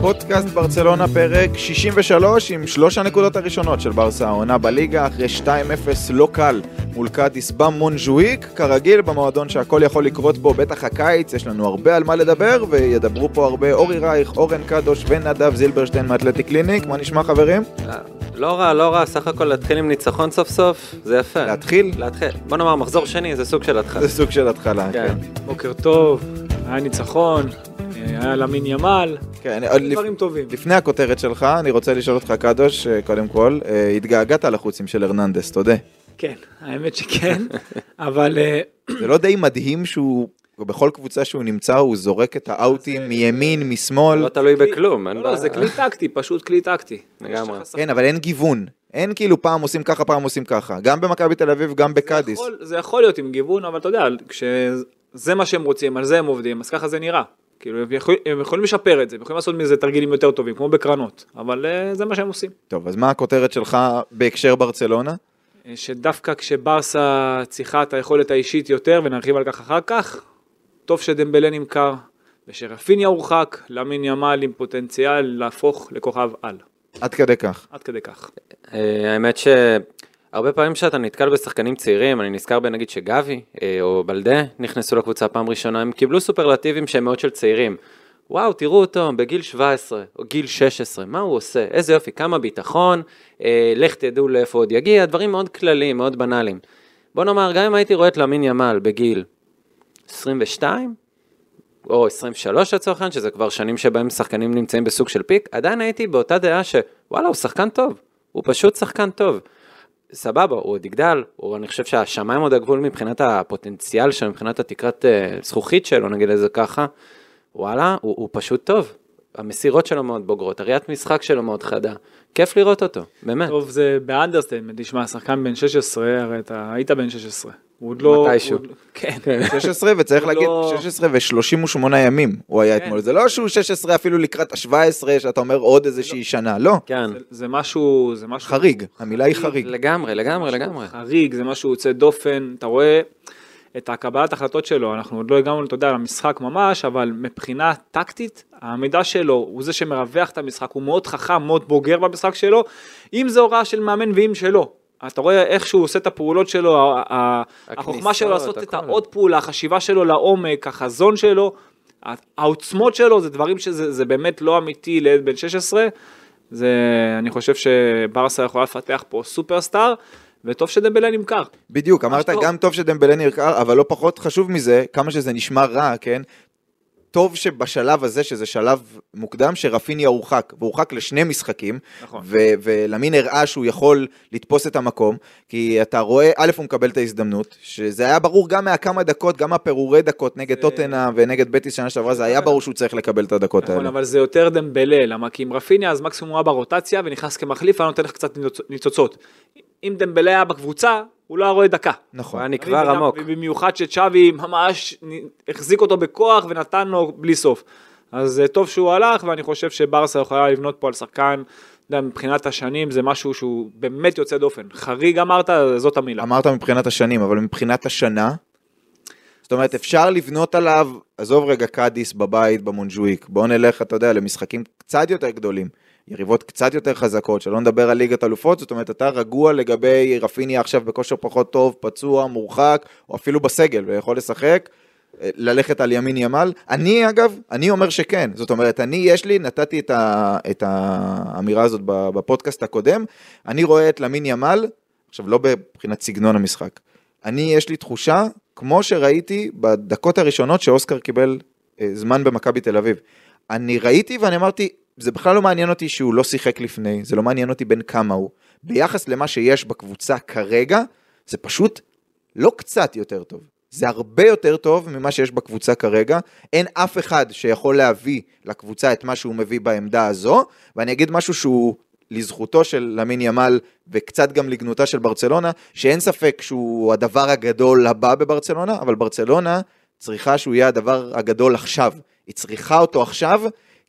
פודקאסט ברצלונה פרק 63 עם שלוש הנקודות הראשונות של ברסה העונה בליגה אחרי 2-0 לא קל מול קאדיס במונז'ואיק כרגיל במועדון שהכל יכול לקרות בו בטח הקיץ יש לנו הרבה על מה לדבר וידברו פה הרבה אורי רייך, אורן קדוש ונדב זילברשטיין מאתלטי קליניק מה נשמע חברים? לא רע, לא רע, סך הכל להתחיל עם ניצחון סוף סוף, זה יפה. להתחיל? להתחיל. בוא נאמר, מחזור שני זה סוג של התחלה. זה סוג של התחלה, כן. כן. בוקר טוב, היה ניצחון, היה למין ימל, כן, עוד לפ- דברים טובים. לפני הכותרת שלך אני רוצה לשאול אותך קדוש אה, קודם כל אה, התגעגעת לחוצים של הרננדס, תודה. כן, האמת שכן, אבל אה, זה לא די מדהים שהוא, בכל קבוצה שהוא נמצא, הוא זורק את האאוטים מימין, משמאל. לא תלוי בכלום, אין לא, בעיה. לא, זה כלי טקטי, פשוט כלי טקטי. לגמרי. כן, אבל אין גיוון. אין כאילו פעם עושים ככה, פעם עושים ככה. גם במכבי תל אביב, גם בקאדיס. זה יכול להיות עם גיוון, אבל אתה יודע, כשזה מה שהם רוצים, על זה הם עובדים, אז ככה זה נראה. כאילו, הם יכול- הם יכולים לשפר את זה, הם יכולים לעשות מזה תרגילים יותר טובים, כמו בקרנות, אבל אה, זה מה שהם עושים. טוב, אז מה הכותרת שלך בהקשר ברצלונה? אה, שדווקא כשברסה צריכה את היכולת האישית יותר, ונרחיב על כך אחר כך, טוב שדמבלה נמכר, ושרפיניה הורחק, למין ימל עם פוטנציאל להפוך לכוכב על. עד כדי כך. עד כדי כך. אה, האמת שהרבה פעמים כשאתה נתקל בשחקנים צעירים, אני נזכר בנגיד שגבי אה, או בלדה נכנסו לקבוצה פעם ראשונה, הם קיבלו סופרלטיבים שהם מאוד של צעירים. וואו, תראו אותו בגיל 17 או גיל 16, מה הוא עושה? איזה יופי, כמה ביטחון, אה, לך תדעו לאיפה עוד יגיע, דברים מאוד כלליים, מאוד בנאליים. בוא נאמר, גם אם הייתי רואה את למין ימל בגיל 22, או 23 לצורך העניין, שזה כבר שנים שבהם שחקנים נמצאים בסוג של פיק, עדיין הייתי באותה דעה שוואלה, הוא שחקן טוב, הוא פשוט שחקן טוב. סבבה, הוא עוד יגדל, הוא, אני חושב שהשמיים עוד הגבול מבחינת הפוטנציאל שלו, מבחינת התקרת אה, זכוכית שלו, נגיד לזה ככה, וואלה, הוא, הוא פשוט טוב. המסירות שלו מאוד בוגרות, הראיית משחק שלו מאוד חדה, כיף לראות אותו, באמת. טוב, זה ב understatement, תשמע, שחקן בן 16, הרי אתה היית בן 16. הוא עוד לא... מתישהו. כן. 16, וצריך הוא להגיד, לא- 16 ו-38 ימים הוא היה כן. אתמול. זה לא שהוא 16 אפילו לקראת ה-17, שאתה אומר עוד איזושהי שנה, לא. כן, זה- זה משהו, זה משהו... חריג, המילה היא חריג. לגמרי, לגמרי, לגמרי. חריג, זה משהו יוצא דופן, אתה רואה את הקבלת החלטות שלו, אנחנו עוד לא הגענו, אתה יודע, למשחק ממש, אבל מבחינה טקטית, העמידה שלו הוא זה שמרווח את המשחק, הוא מאוד חכם, מאוד בוגר במשחק שלו, אם זה הוראה של מאמן ואם שלא. אתה רואה איך שהוא עושה את הפעולות שלו, החוכמה שלו לעשות את. העוד פעולה, החשיבה שלו לעומק, החזון שלו, העוצמות שלו, זה דברים שזה זה באמת לא אמיתי לילד בן 16, זה, אני חושב שברסה יכולה לפתח פה סופרסטאר, וטוב שדמבלה נמכר. בדיוק, אמרת טוב. גם טוב שדמבלה נרקר, אבל לא פחות חשוב מזה, כמה שזה נשמע רע, כן? טוב שבשלב הזה, שזה שלב מוקדם, שרפיניה הורחק, והורחק לשני משחקים, נכון. ו- ולמין הראה שהוא יכול לתפוס את המקום, כי אתה רואה, א', הוא מקבל את ההזדמנות, שזה היה ברור גם מהכמה דקות, גם מהפירורי דקות נגד זה- טוטנה ונגד בטיס שנה שעברה, זה היה ברור שהוא צריך לקבל את הדקות נכון, האלה. אבל זה יותר דמבלה, למה? כי עם רפיניה אז מקסימום הוא היה ברוטציה ונכנס כמחליף, היה נותן לך קצת ניצוצ- ניצוצות. אם דמבלה היה בקבוצה, הוא לא היה רואה דקה. נכון. הוא היה נקבר עמוק. ובמיוחד שצ'אבי ממש החזיק אותו בכוח ונתן לו בלי סוף. אז אה, טוב שהוא הלך, ואני חושב שברסה יכולה לבנות פה על שחקן, אתה יודע, מבחינת השנים זה משהו שהוא באמת יוצא דופן. חריג אמרת, זאת המילה. אמרת מבחינת השנים, אבל מבחינת השנה, זאת אומרת, אפשר לבנות עליו, עזוב רגע קאדיס בבית, במונג'וויק, בואו נלך, אתה יודע, למשחקים קצת יותר גדולים, יריבות קצת יותר חזקות, שלא נדבר על ליגת אלופות, זאת אומרת, אתה רגוע לגבי רפיניה עכשיו בכושר פחות טוב, פצוע, מורחק, או אפילו בסגל, ויכול לשחק. אה, ללכת על ימין ימל. אני אגב, אני אומר שכן. זאת אומרת, אני, יש לי, נתתי את, ה, את האמירה הזאת בפודקאסט הקודם, אני רואה את למין ימל, עכשיו לא מבחינת סגנון המשחק, אני, יש לי תחושה, כמו שראיתי בדקות הראשונות שאוסקר קיבל אה, זמן במכבי תל אביב. אני ראיתי ואני אמרתי, זה בכלל לא מעניין אותי שהוא לא שיחק לפני, זה לא מעניין אותי בין כמה הוא. ביחס למה שיש בקבוצה כרגע, זה פשוט לא קצת יותר טוב. זה הרבה יותר טוב ממה שיש בקבוצה כרגע. אין אף אחד שיכול להביא לקבוצה את מה שהוא מביא בעמדה הזו, ואני אגיד משהו שהוא לזכותו של למין ימל וקצת גם לגנותה של ברצלונה, שאין ספק שהוא הדבר הגדול הבא בברצלונה, אבל ברצלונה צריכה שהוא יהיה הדבר הגדול עכשיו. היא צריכה אותו עכשיו,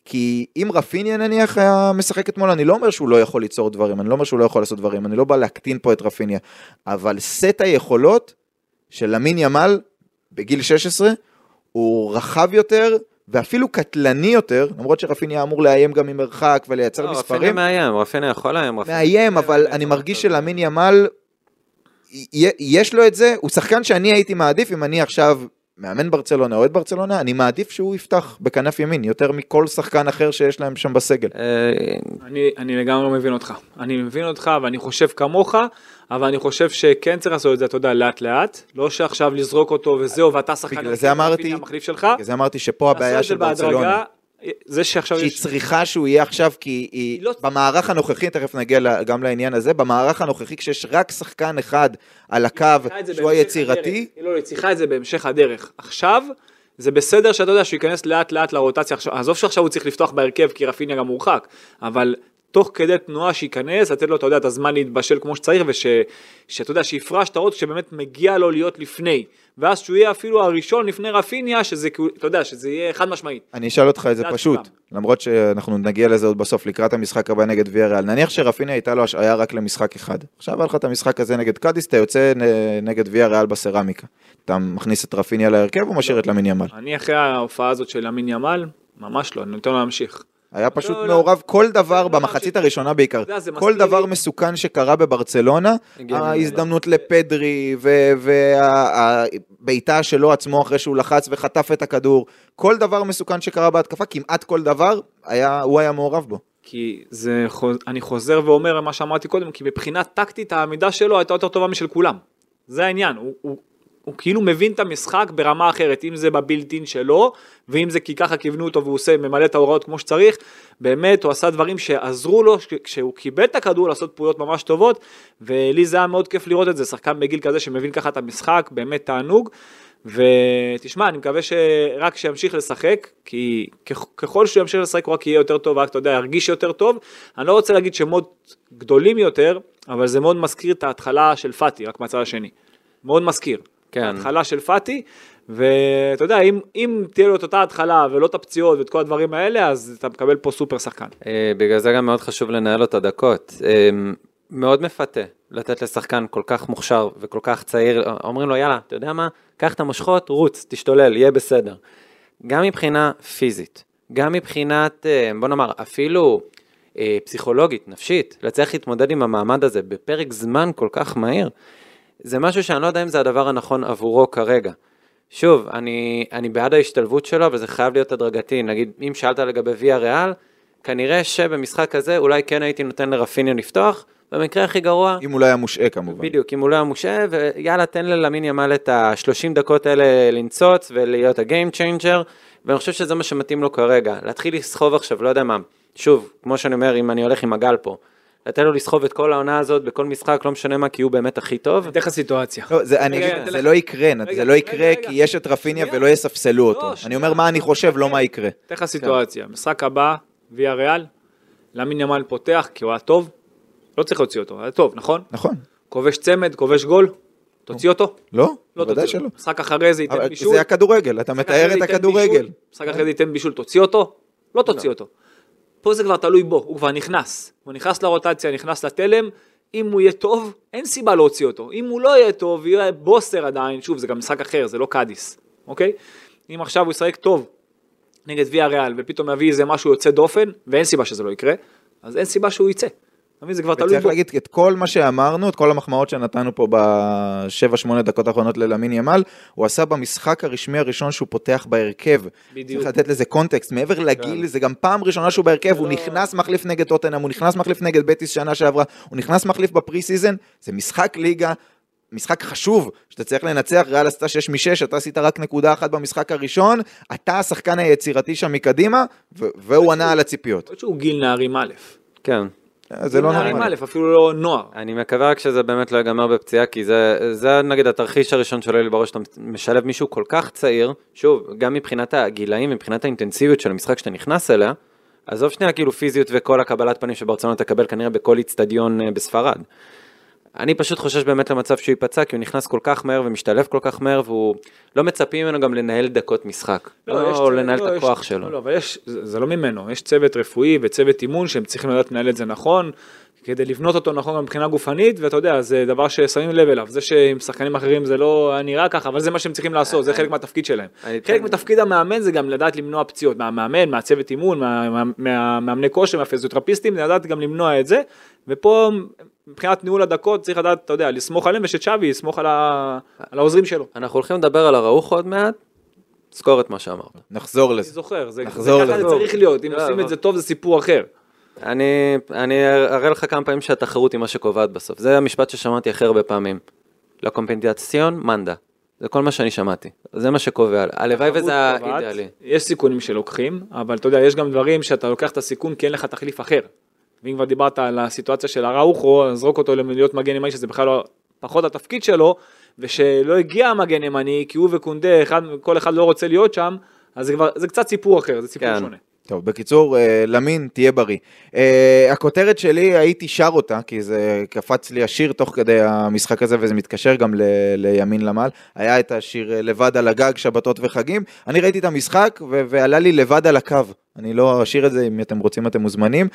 כי אם רפיניה נניח היה משחק אתמול, אני לא אומר שהוא לא יכול ליצור דברים, אני לא אומר שהוא לא יכול לעשות דברים, אני לא בא להקטין פה את רפיניה, אבל סט היכולות של למין ימל בגיל 16 הוא רחב יותר ואפילו קטלני יותר, למרות שרפיניה אמור לאיים גם ממרחק ולייצר לא, מספרים. רפיניה מאיים, רפיניה יכול לאיים. רפיניה- מאיים, אבל אני מרגיש שלמין ימל, יש לו את זה, הוא שחקן שאני הייתי מעדיף אם אני עכשיו מאמן ברצלונה, אוהד ברצלונה, אני מעדיף שהוא יפתח בכנף ימין, יותר מכל שחקן אחר שיש להם שם בסגל. אה, אני, אני לגמרי לא מבין אותך. אני מבין אותך ואני חושב כמוך, אבל אני חושב שכן צריך לעשות את זה, אתה יודע, לאט לאט. לא שעכשיו לזרוק אותו וזהו, ואתה שחקן... בגלל זה אמרתי- רפיניה המחליף שלך. בגלל זה אמרתי שפה הבעיה של ברצלונה. זה שעכשיו שהיא יש... צריכה שהוא יהיה עכשיו, כי היא, היא לא- במערך הנוכחי, תכף נגיע גם לעניין הזה, במערך הנוכחי, כשיש רק שחקן אחד על הקו, שהוא היצירתי, הדרך. לא, היא צריכה את זה בהמשך הדרך. עכשיו, זה בסדר שאתה יודע שהוא ייכנס לאט לאט לרוטציה. עכשיו, עזוב שעכשיו הוא צריך לפתוח בהרכב כי רפיניה גם מורחק, אבל תוך כדי תנועה שייכנס, לתת לו, אתה יודע, את הזמן להתבשל כמו שצריך, ושאתה יודע, שיפרש את הרוט שבאמת מגיע לו להיות לפני. ואז שהוא יהיה אפילו הראשון לפני רפיניה, שזה, כאילו, אתה יודע, שזה יהיה חד משמעית. אני אשאל אותך את זה פשוט, התשובה. למרות שאנחנו נגיע לזה עוד בסוף, לקראת המשחק הבא נגד ויאריאל. נניח שרפיניה הייתה לו השעיה רק למשחק אחד. עכשיו היה לך את המשחק הזה נגד קאדיס, אתה יוצא נגד ויאריאל בסרמיקה. אתה מכניס את רפיניה להרכב או משאיר את למין ימל? אני אחרי ההופעה הזאת של אמין ימל, ממש לא, אני נותן לו להמשיך. היה פשוט לא, לא. מעורב כל דבר, לא, במחצית ש- הראשונה בעיקר, כל דבר לי- מסוכן שקרה בברצלונה, ההזדמנות לפדרי והבעיטה שלו עצמו אחרי שהוא לחץ וחטף את הכדור, כל דבר מסוכן שקרה בהתקפה, כמעט כל דבר, היה- הוא היה מעורב בו. כי זה, אני חוזר ואומר מה שאמרתי קודם, כי מבחינה טקטית העמידה שלו הייתה יותר טובה משל כולם. זה העניין, הוא, הוא, הוא כאילו מבין את המשחק ברמה אחרת, אם זה בבילטין שלו, ואם זה כי ככה כיוונו אותו והוא עושה, ממלא את ההוראות כמו שצריך, באמת הוא עשה דברים שעזרו לו, כשהוא קיבל את הכדור לעשות פעולות ממש טובות, ולי זה היה מאוד כיף לראות את זה, שחקן בגיל כזה שמבין ככה את המשחק, באמת תענוג. ותשמע, אני מקווה שרק שימשיך לשחק, כי ככל שהוא ימשיך לשחק הוא רק יהיה יותר טוב, רק אתה יודע, ירגיש יותר טוב. אני לא רוצה להגיד שמות גדולים יותר, אבל זה מאוד מזכיר את ההתחלה של פאטי, רק מהצד השני. מאוד מזכיר. כן. ההתחלה של פאטי, ואתה יודע, אם, אם תהיה לו את אותה התחלה ולא את הפציעות ואת כל הדברים האלה, אז אתה מקבל פה סופר שחקן. אה, בגלל זה גם מאוד חשוב לנהל לו את הדקות. אה, מאוד מפתה לתת לשחקן כל כך מוכשר וכל כך צעיר, אומרים לו יאללה, אתה יודע מה, קח את המושכות, רוץ, תשתולל, יהיה בסדר. גם מבחינה פיזית, גם מבחינת, אה, בוא נאמר, אפילו אה, פסיכולוגית, נפשית, להצליח להתמודד עם המעמד הזה בפרק זמן כל כך מהיר, זה משהו שאני לא יודע אם זה הדבר הנכון עבורו כרגע. שוב, אני, אני בעד ההשתלבות שלו, אבל זה חייב להיות הדרגתי. נגיד, אם שאלת לגבי ויה ריאל, כנראה שבמשחק הזה אולי כן הייתי נותן לרפיניו לפתוח, במקרה הכי גרוע, אם הוא לא היה מושעה כמובן. בדיוק, אם הוא לא היה מושעה, ויאללה, תן ללמין ימל את ה-30 דקות האלה לנצוץ ולהיות ה-game changer, ואני חושב שזה מה שמתאים לו כרגע. להתחיל לסחוב עכשיו, לא יודע מה, שוב, כמו שאני אומר, אם אני הולך עם הגל פה, לתת לו לסחוב את כל העונה הזאת בכל משחק, לא משנה מה, כי הוא באמת הכי טוב. אתן לך סיטואציה. לא, זה, אני אגיד, לא יקרה, זה לא יקרה. כי יש את רפיניה. ולא יספסלו אותו. אני שנייה. אומר מה אני חושב, לא מה יקרה. אתן לך סיטואציה, משחק הבא, ויה ריאל, למין ימל פותח כי הוא היה טוב, לא צריך להוציא אותו, היה טוב, נכון? נכון. כובש צמד, כובש גול, תוציא אותו? לא? לא בוודאי. שלא. משחק אחרי זה ייתן בישול. זה הכדורגל, אתה מתאר את הכדורגל. משחק אחרי זה ייתן בישול, תוציא אותו? לא תוציא אותו. פה זה כבר תלוי בו, הוא כבר נכנס. הוא נכנס לרוטציה, נכנס לתלם, אם הוא יהיה טוב, אין סיבה להוציא אותו. אם הוא לא יהיה טוב, יהיה בוסר עדיין, שוב, זה גם משחק אחר, זה לא קאדיס, אוקיי? אם עכשיו הוא ישחק טוב נגד ויאריאל, ופתאום יביא איזה משהו יוצא דופן, ואין סיבה שזה לא יקרה, אז אין סיבה שהוא יצא. אתה מבין? זה כבר תלוי וצריך בו. להגיד את כל מה שאמרנו, את כל המחמאות שנתנו פה בשבע שמונה דקות האחרונות ללמין ימל, הוא עשה במשחק הרשמי הראשון שהוא פותח בהרכב. בדיוק. צריך לתת לזה context, מעבר לגיל, זה גם פעם ראשונה שהוא בהרכב, הוא לא- נכנס מחליף נגד טוטנאם, הוא נכנס מחליף נגד בטיס שנה שעברה, הוא נכנס מחליף ב pre-season, זה משחק ליגה. משחק חשוב, שאתה צריך לנצח, ריאל עשתה 6 מ-6, אתה עשית רק נקודה אחת במשחק הראשון, אתה השחקן היצירתי שם מקדימה, והוא ענה על הציפיות. שהוא גיל נערים א'. כן. זה לא נורמלי. א', אפילו לא נוער. אני מקווה רק שזה באמת לא ייגמר בפציעה, כי זה, זה נגיד התרחיש הראשון שעולה לי בראש, שאתה משלב מישהו כל כך צעיר, שוב, גם מבחינת הגילאים, מבחינת האינטנסיביות של המשחק שאתה נכנס אליה, עזוב שנייה כאילו פיזיות וכל הקבלת פנים שברצלונה תקבל כנראה בכל איצטדיון אה, בספרד. אני פשוט חושש באמת למצב שהוא ייפצע, כי הוא נכנס כל כך מהר ומשתלב כל כך מהר, והוא לא מצפים ממנו גם לנהל דקות משחק. לא, יש או צוות- לנהל לא, את יש- הכוח שלו. לא, לא, אבל יש, זה, זה לא ממנו, יש צוות רפואי וצוות אימון שהם צריכים לדעת לנהל את זה נכון, כדי לבנות אותו נכון גם מבחינה גופנית, ואתה יודע, זה דבר ששמים לב אליו, זה שעם שחקנים אחרים זה לא היה נראה ככה, אבל זה מה שהם צריכים לעשות, זה חלק מהתפקיד שלהם. אני חלק מתפקיד המאמן זה גם לדעת למנוע פציעות, מהמאמן, מהצוות אימון, מה- מה- מהמאמני כושר, מהפיזיותרפיסטים, זה לדעת גם למנוע את זה, ופה מבחינת ניהול הדקות צריך לדעת, אתה יודע, לסמוך עליהם ושצ'אבי יסמוך על ה- על העוזרים שלו. אנחנו הולכים לדבר על הראוך עוד מעט, זכור את מה שאמרת. נחזור אני לזה. זוכר, זה נחזור זה ככה. זה צריך להיות, אם לא, עושים את זה טוב זה סיפור אחר. אני, אני אראה לך כמה פעמים שהתחרות היא מה שקובעת בסוף. זה המשפט ששמעתי הכי הרבה פעמים. לא קומפנדיאציון, מנדה. זה כל מה שאני שמעתי. זה מה שקובע. הלוואי וזה האידיאלי. יש סיכונים שלוקחים, אבל אתה יודע, יש גם דברים שאתה לוקח את הסיכון כי אין לך תחליף אחר. ואם כבר דיברת על הסיטואציה של הראוכו, זרוק אותו להיות מגן ימני, שזה בכלל לא פחות התפקיד שלו, ושלא הגיע המגן ימני, כי הוא וקונדה, אחד, כל אחד לא רוצה להיות שם, אז זה כבר, זה קצת סיפור אחר, זה סיפור כן. שונה. טוב, בקיצור, אה, למין, תהיה בריא. אה, הכותרת שלי, הייתי שר אותה, כי זה קפץ לי השיר תוך כדי המשחק הזה, וזה מתקשר גם ל- לימין למעל. היה את השיר אה, לבד על הגג, שבתות וחגים. אני ראיתי את המשחק, ו- ועלה לי לבד על הקו. אני לא אשיר את זה, אם אתם רוצים אתם מוזמנים.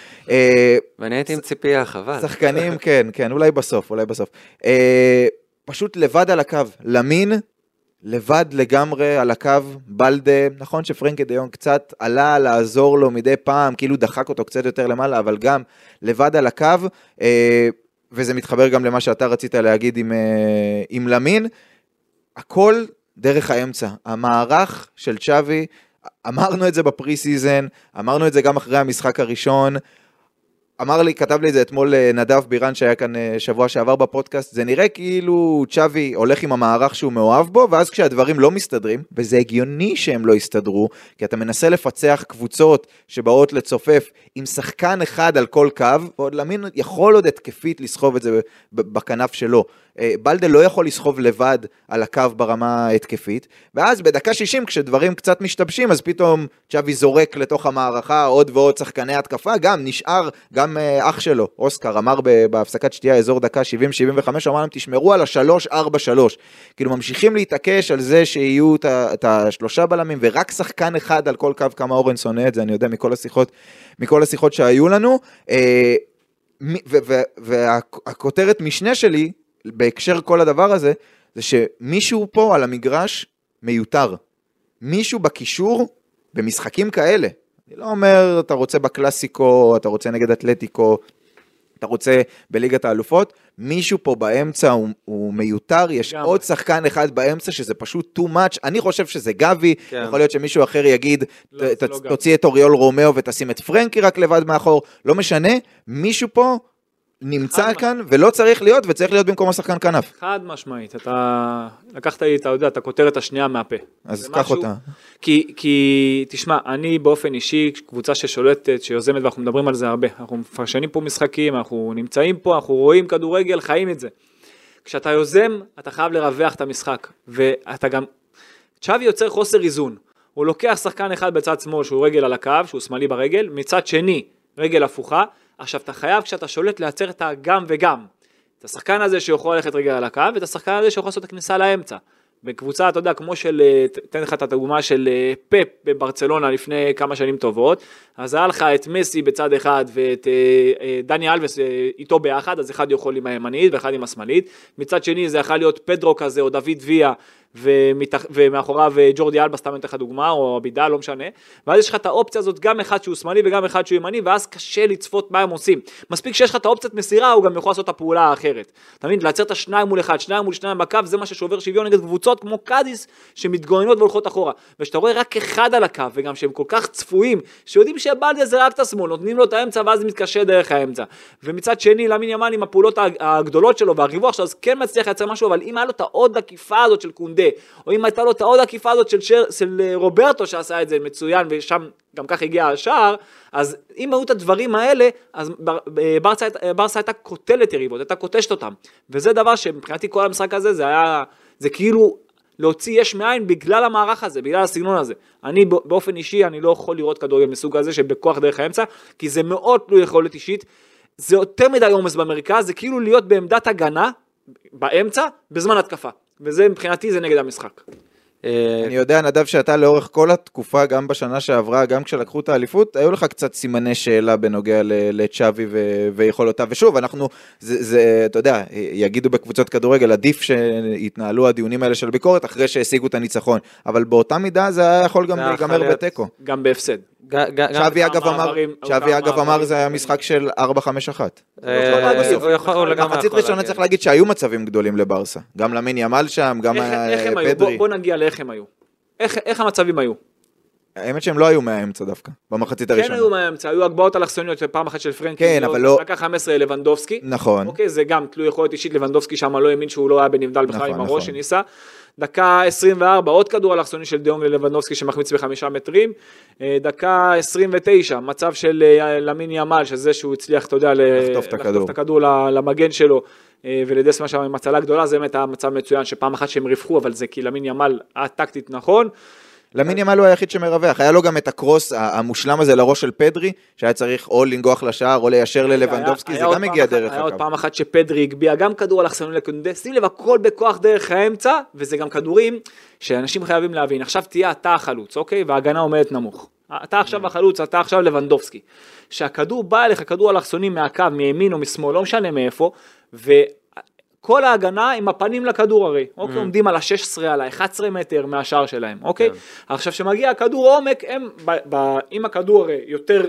ואני הייתי עם ציפייה, חבל. שחקנים, כן, כן, אולי בסוף, אולי בסוף. פשוט לבד על הקו, למין, לבד לגמרי על הקו, בלדה, נכון שפרנקי דיון קצת עלה לעזור לו מדי פעם, כאילו דחק אותו קצת יותר למעלה, אבל גם לבד על הקו, אה, וזה מתחבר גם למה שאתה רצית להגיד עם, אה, עם למין, הכל דרך האמצע. המערך של צ'אבי, אמרנו את זה ב pre-season, אמרנו את זה גם אחרי המשחק הראשון, אמר לי, כתב לי את זה אתמול אה, נדב בירן שהיה כאן אה, שבוע שעבר בפודקאסט, זה נראה כאילו צ'אבי הולך עם המערך שהוא מאוהב בו, ואז כשהדברים לא מסתדרים, וזה הגיוני שהם לא יסתדרו, כי אתה מנסה לפצח קבוצות שבאות לצופף עם שחקן אחד על כל קו, ועוד למין יכול עוד התקפית לסחוב את זה בכנף שלו. אה, בלדה לא יכול לסחוב לבד על הקו ברמה ההתקפית, ואז בדקה 60 כשדברים קצת משתבשים, אז פתאום צ'אבי זורק לתוך המערכה עוד ועוד שחקני התקפה, גם נשאר, גם אה, אח שלו, אוסקר, אמר בהפסקת שתייה אזור דקה 70-75, אמר להם תשמרו על ה-3-4-3. כאילו ממשיכים להתעקש על זה שיהיו את השלושה בלמים, ורק שחקן אחד על כל קו, כמה אורן שונא את זה, אני יודע מכל השיחות, מכל השיחות שהיו לנו. אה, והכותרת משנה שלי, בהקשר כל הדבר הזה, זה שמישהו פה על המגרש מיותר. מישהו בקישור, במשחקים כאלה. אני לא אומר, אתה רוצה בקלאסיקו, אתה רוצה נגד אתלטיקו, אתה רוצה בליגת האלופות, מישהו פה באמצע הוא, הוא מיותר, יש לגמרי. עוד שחקן אחד באמצע שזה פשוט too much, אני חושב שזה גבי, כן. יכול להיות שמישהו אחר יגיד, לא, ת, ת, לא גבי. תוציא את אוריול רומאו ותשים את פרנקי רק לבד מאחור, לא משנה, מישהו פה נמצא כאן ולא צריך להיות, וצריך להיות במקום השחקן כנף. חד משמעית, אתה לקחת לי, אתה יודע, את הכותרת השנייה מהפה. אז קח משהו- אותה. כי, כי, תשמע, אני באופן אישי, קבוצה ששולטת, שיוזמת, ואנחנו מדברים על זה הרבה, אנחנו מפרשנים פה משחקים, אנחנו נמצאים פה, אנחנו רואים כדורגל, חיים את זה. כשאתה יוזם, אתה חייב לרווח את המשחק, ואתה גם, צ'אבי יוצר חוסר איזון. הוא לוקח שחקן אחד בצד שמאל שהוא רגל על הקו, שהוא שמאלי ברגל, מצד שני, רגל הפוכה. עכשיו, אתה חייב, כשאתה שולט, לייצר את הגם וגם. את השחקן הזה שיכול ללכת רגל על הקו, ואת השחקן הזה שיכול לעשות את הכניסה לאמצע. בקבוצה, אתה יודע, כמו של, אה, תן לך את הדוגמה של אה, פפ בברצלונה לפני כמה שנים טובות, אז היה לך את מסי בצד אחד ואת אה, דני אה, איתו ביחד, אז אחד יכול עם הימנית ואחד עם השמאלית, מצד שני זה יכול להיות פדרו כזה או דוד ויה, ומתח... ומאחוריו אה, ג'ורדי אלבה, סתם אתן לך דוגמה, או אבידל, לא משנה, ואז יש לך את האופציה הזאת, גם אחד שהוא שמאלי וגם אחד שהוא ימני, ואז קשה לצפות מה הם עושים. מספיק שיש לך את האופציית מסירה, הוא גם יכול לעשות את הפעולה האחרת. אתה מבין? לייצר את השניים מול אחד, שניים מול שניים בקו, זה מה ששובר שוויון נגד קבוצות כמו קאדיס, שמתגוננות והולכות אחורה. וכשאתה רואה רק אחד על הקו, וגם שהם כל כך צפויים, שיודעים שבלדיה זה רק את השמאל, נותנים לו את האמצע, ואז מתקשה דרך האמצע. ומצד שני, למין ימל עם הפעולות הגדולות שלו והריווח שלו, אז כן מצליח לייצר משהו, אבל אם היה לו את העוד עקיפה הזאת של קונדה, או אם הייתה לו את העוד עקיפה הזאת של, שר, של אה, רוברטו שעשה את זה מצוין, ושם גם כך הגיע השער, אז אם היו את הדברים האלה, אז אה, ברסה, אה, ברסה הייתה קוטלת יריבות, הייתה קוטשת אותם. וזה דבר שמבחינתי כל המשחק הזה, זה היה, זה כאילו להוציא יש מאין בגלל המערך הזה, בגלל הסגנון הזה. אני באופן אישי, אני לא יכול לראות כדורגל מסוג הזה שבכוח דרך האמצע, כי זה מאוד תלוי יכולת אישית. זה יותר מדי עומס במרכז, זה כאילו להיות בעמדת הגנה, באמצע, בזמן התקפה. וזה מבחינתי זה נגד המשחק. אה, אני יודע, נדב, שאתה לאורך כל התקופה, גם בשנה שעברה, גם כשלקחו את האליפות, היו לך קצת סימני שאלה בנוגע לצ'אבי ו- ויכולותיו. ושוב, אנחנו, זה, זה, אתה יודע, יגידו בקבוצות כדורגל, עדיף שיתנהלו הדיונים האלה של ביקורת אחרי שהשיגו את הניצחון. אבל באותה מידה זה היה יכול גם להיגמר. בתיקו. גם בהפסד. שווי אגב אמר, שווי אגב אמר זה היה משחק של 4-5-1. אה, לגמרי מחצית ראשונה. צריך להגיד שהיו מצבים גדולים לברסה. גם למין ימל שם, גם אה, פדרי. בוא נגיע לאיך הם היו. איך, המצבים היו? האמת שהם לא היו מהאמצע דווקא, במחצית כן הראשונה. היו מהאמצע, היו הגבהות אלכסוניות של פעם אחת של פרנקי, כן, אבל לא- דקה 15 לבנדובסקי. נכון. אוקיי, זה גם תלוי יכולת אישית, לבנדובסקי שם לא האמין שהוא לא היה בנבדל בכלל נכון, עם נכון. הראש שניסה. דקה 24, עוד כדור אלכסוני של דיונג ללבנדובסקי שמחמיץ בחמישה מטרים. אה, דקה 29, מצב של אה, למין ימל, שזה שהוא הצליח, אתה יודע, לחטוף את הכדור. את הכדור למגן שלו. אה, ולדסמה שם עם הצלה גדולה, זה באמת היה מצב מצוין, שפעם אחת שהם ריווחו, אבל זה כי למין ימל היה טקטית נכון. למין ימל הוא היחיד שמרווח, היה לו גם את הקרוס המושלם הזה לראש של פדרי, שהיה צריך או לנגוח לשער או ליישר ללבנדובסקי, היה- זה גם הגיע דרך אחת- היה עוד. פעם אחת שפדרי הגביה גם כדור אלכסון לקונדה, שים לב הכל בכוח דרך האמצע, וזה גם כדורים שאנשים חייבים להבין, עכשיו תהיה אתה החלוץ, אוקיי? וההגנה עומדת נמוך. אתה עכשיו החלוץ, אתה עכשיו לבנדובסקי. שהכדור בא אליך, כדור אלכסוני מהקו, מימין או משמאל, לא משנה מאיפה, וכל ההגנה עם הפנים לכדור הרי, אוקיי? עומדים על ה-16, על ה-11 מטר מהשער שלהם, אוקיי? עכשיו, כשמגיע הכדור עומק, הם, ב, ב, אם הכדור הרי יותר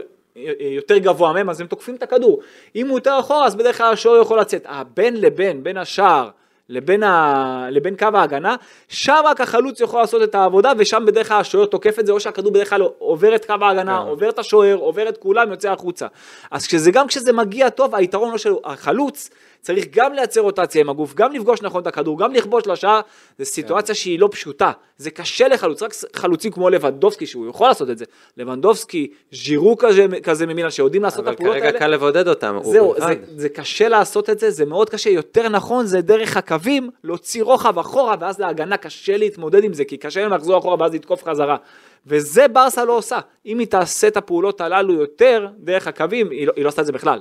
יותר גבוה מהם, אז הם תוקפים את הכדור. אם הוא יותר אחורה, אז בדרך כלל השוער יכול לצאת. הבין לבין, בין השער לבין, ה... לבין קו ההגנה, שם רק החלוץ יכול לעשות את העבודה, ושם בדרך כלל השוער תוקף את זה, או שהכדור בדרך כלל עובר את קו ההגנה, כן. עובר את השוער, עובר את כולם, יוצא החוצה. אז כשזה, גם כשזה מגיע טוב, היתרון לא של החלוץ, צריך גם לייצר רוטציה עם הגוף, גם לפגוש נכון את הכדור, גם לכבוש לשער, זו סיטואציה שהיא לא פשוטה. זה קשה לחלוץ, רק חלוצים כמו לבנדובסקי, שהוא יכול לעשות את זה. לבנדובסקי, ז'ירו כזה, כזה ממילא, שיודעים לעשות את אבל הפעולות כרגע האלה. קל לבודד אותם. הוא זהו, לבד. זה, זה קשה לעשות את זה, זה מאוד קשה, יותר נכון זה דרך הקווים, להוציא רוחב אחורה, ואז להגנה קשה להתמודד עם זה, כי קשה להם לחזור אחורה ואז לתקוף חזרה. וזה ברסה לא עושה. אם היא תעשה את הפעולות הללו יותר דרך הקווים, היא לא, היא לא עושה את זה בכלל.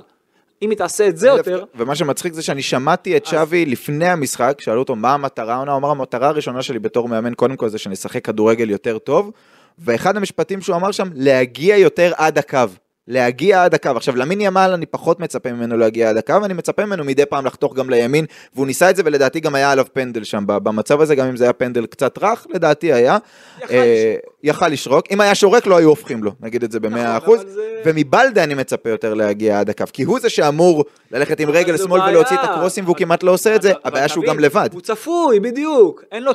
אם היא תעשה את זה יותר, ומה שמצחיק זה שאני שמעתי את שווי לפני המשחק, שאלו אותו מה המטרה העונה, הוא אמר המטרה הראשונה שלי בתור מאמן, קודם כל זה שנשחק כדורגל יותר טוב, ואחד המשפטים שהוא אמר שם, להגיע יותר עד הקו. להגיע עד הקו. עכשיו, למין ימל אני פחות מצפה ממנו להגיע עד הקו, אני מצפה ממנו מדי פעם לחתוך גם לימין, והוא ניסה את זה, ולדעתי גם היה עליו פנדל שם במצב הזה, גם אם זה היה פנדל קצת רך, לדעתי היה. יכל אה, לשרוק. יכל לשרוק. אם היה שורק, לא היו הופכים לו, נגיד את זה במאה נכון, אחוז. ומבלדה אני מצפה יותר להגיע עד הקו, כי הוא זה שאמור ללכת עם רגל שמאל. ולהוציא את הקרוסים, והוא כמעט לא עושה את זה, הבעיה שהוא גם לבד. הוא צפוי, בדיוק. אין לו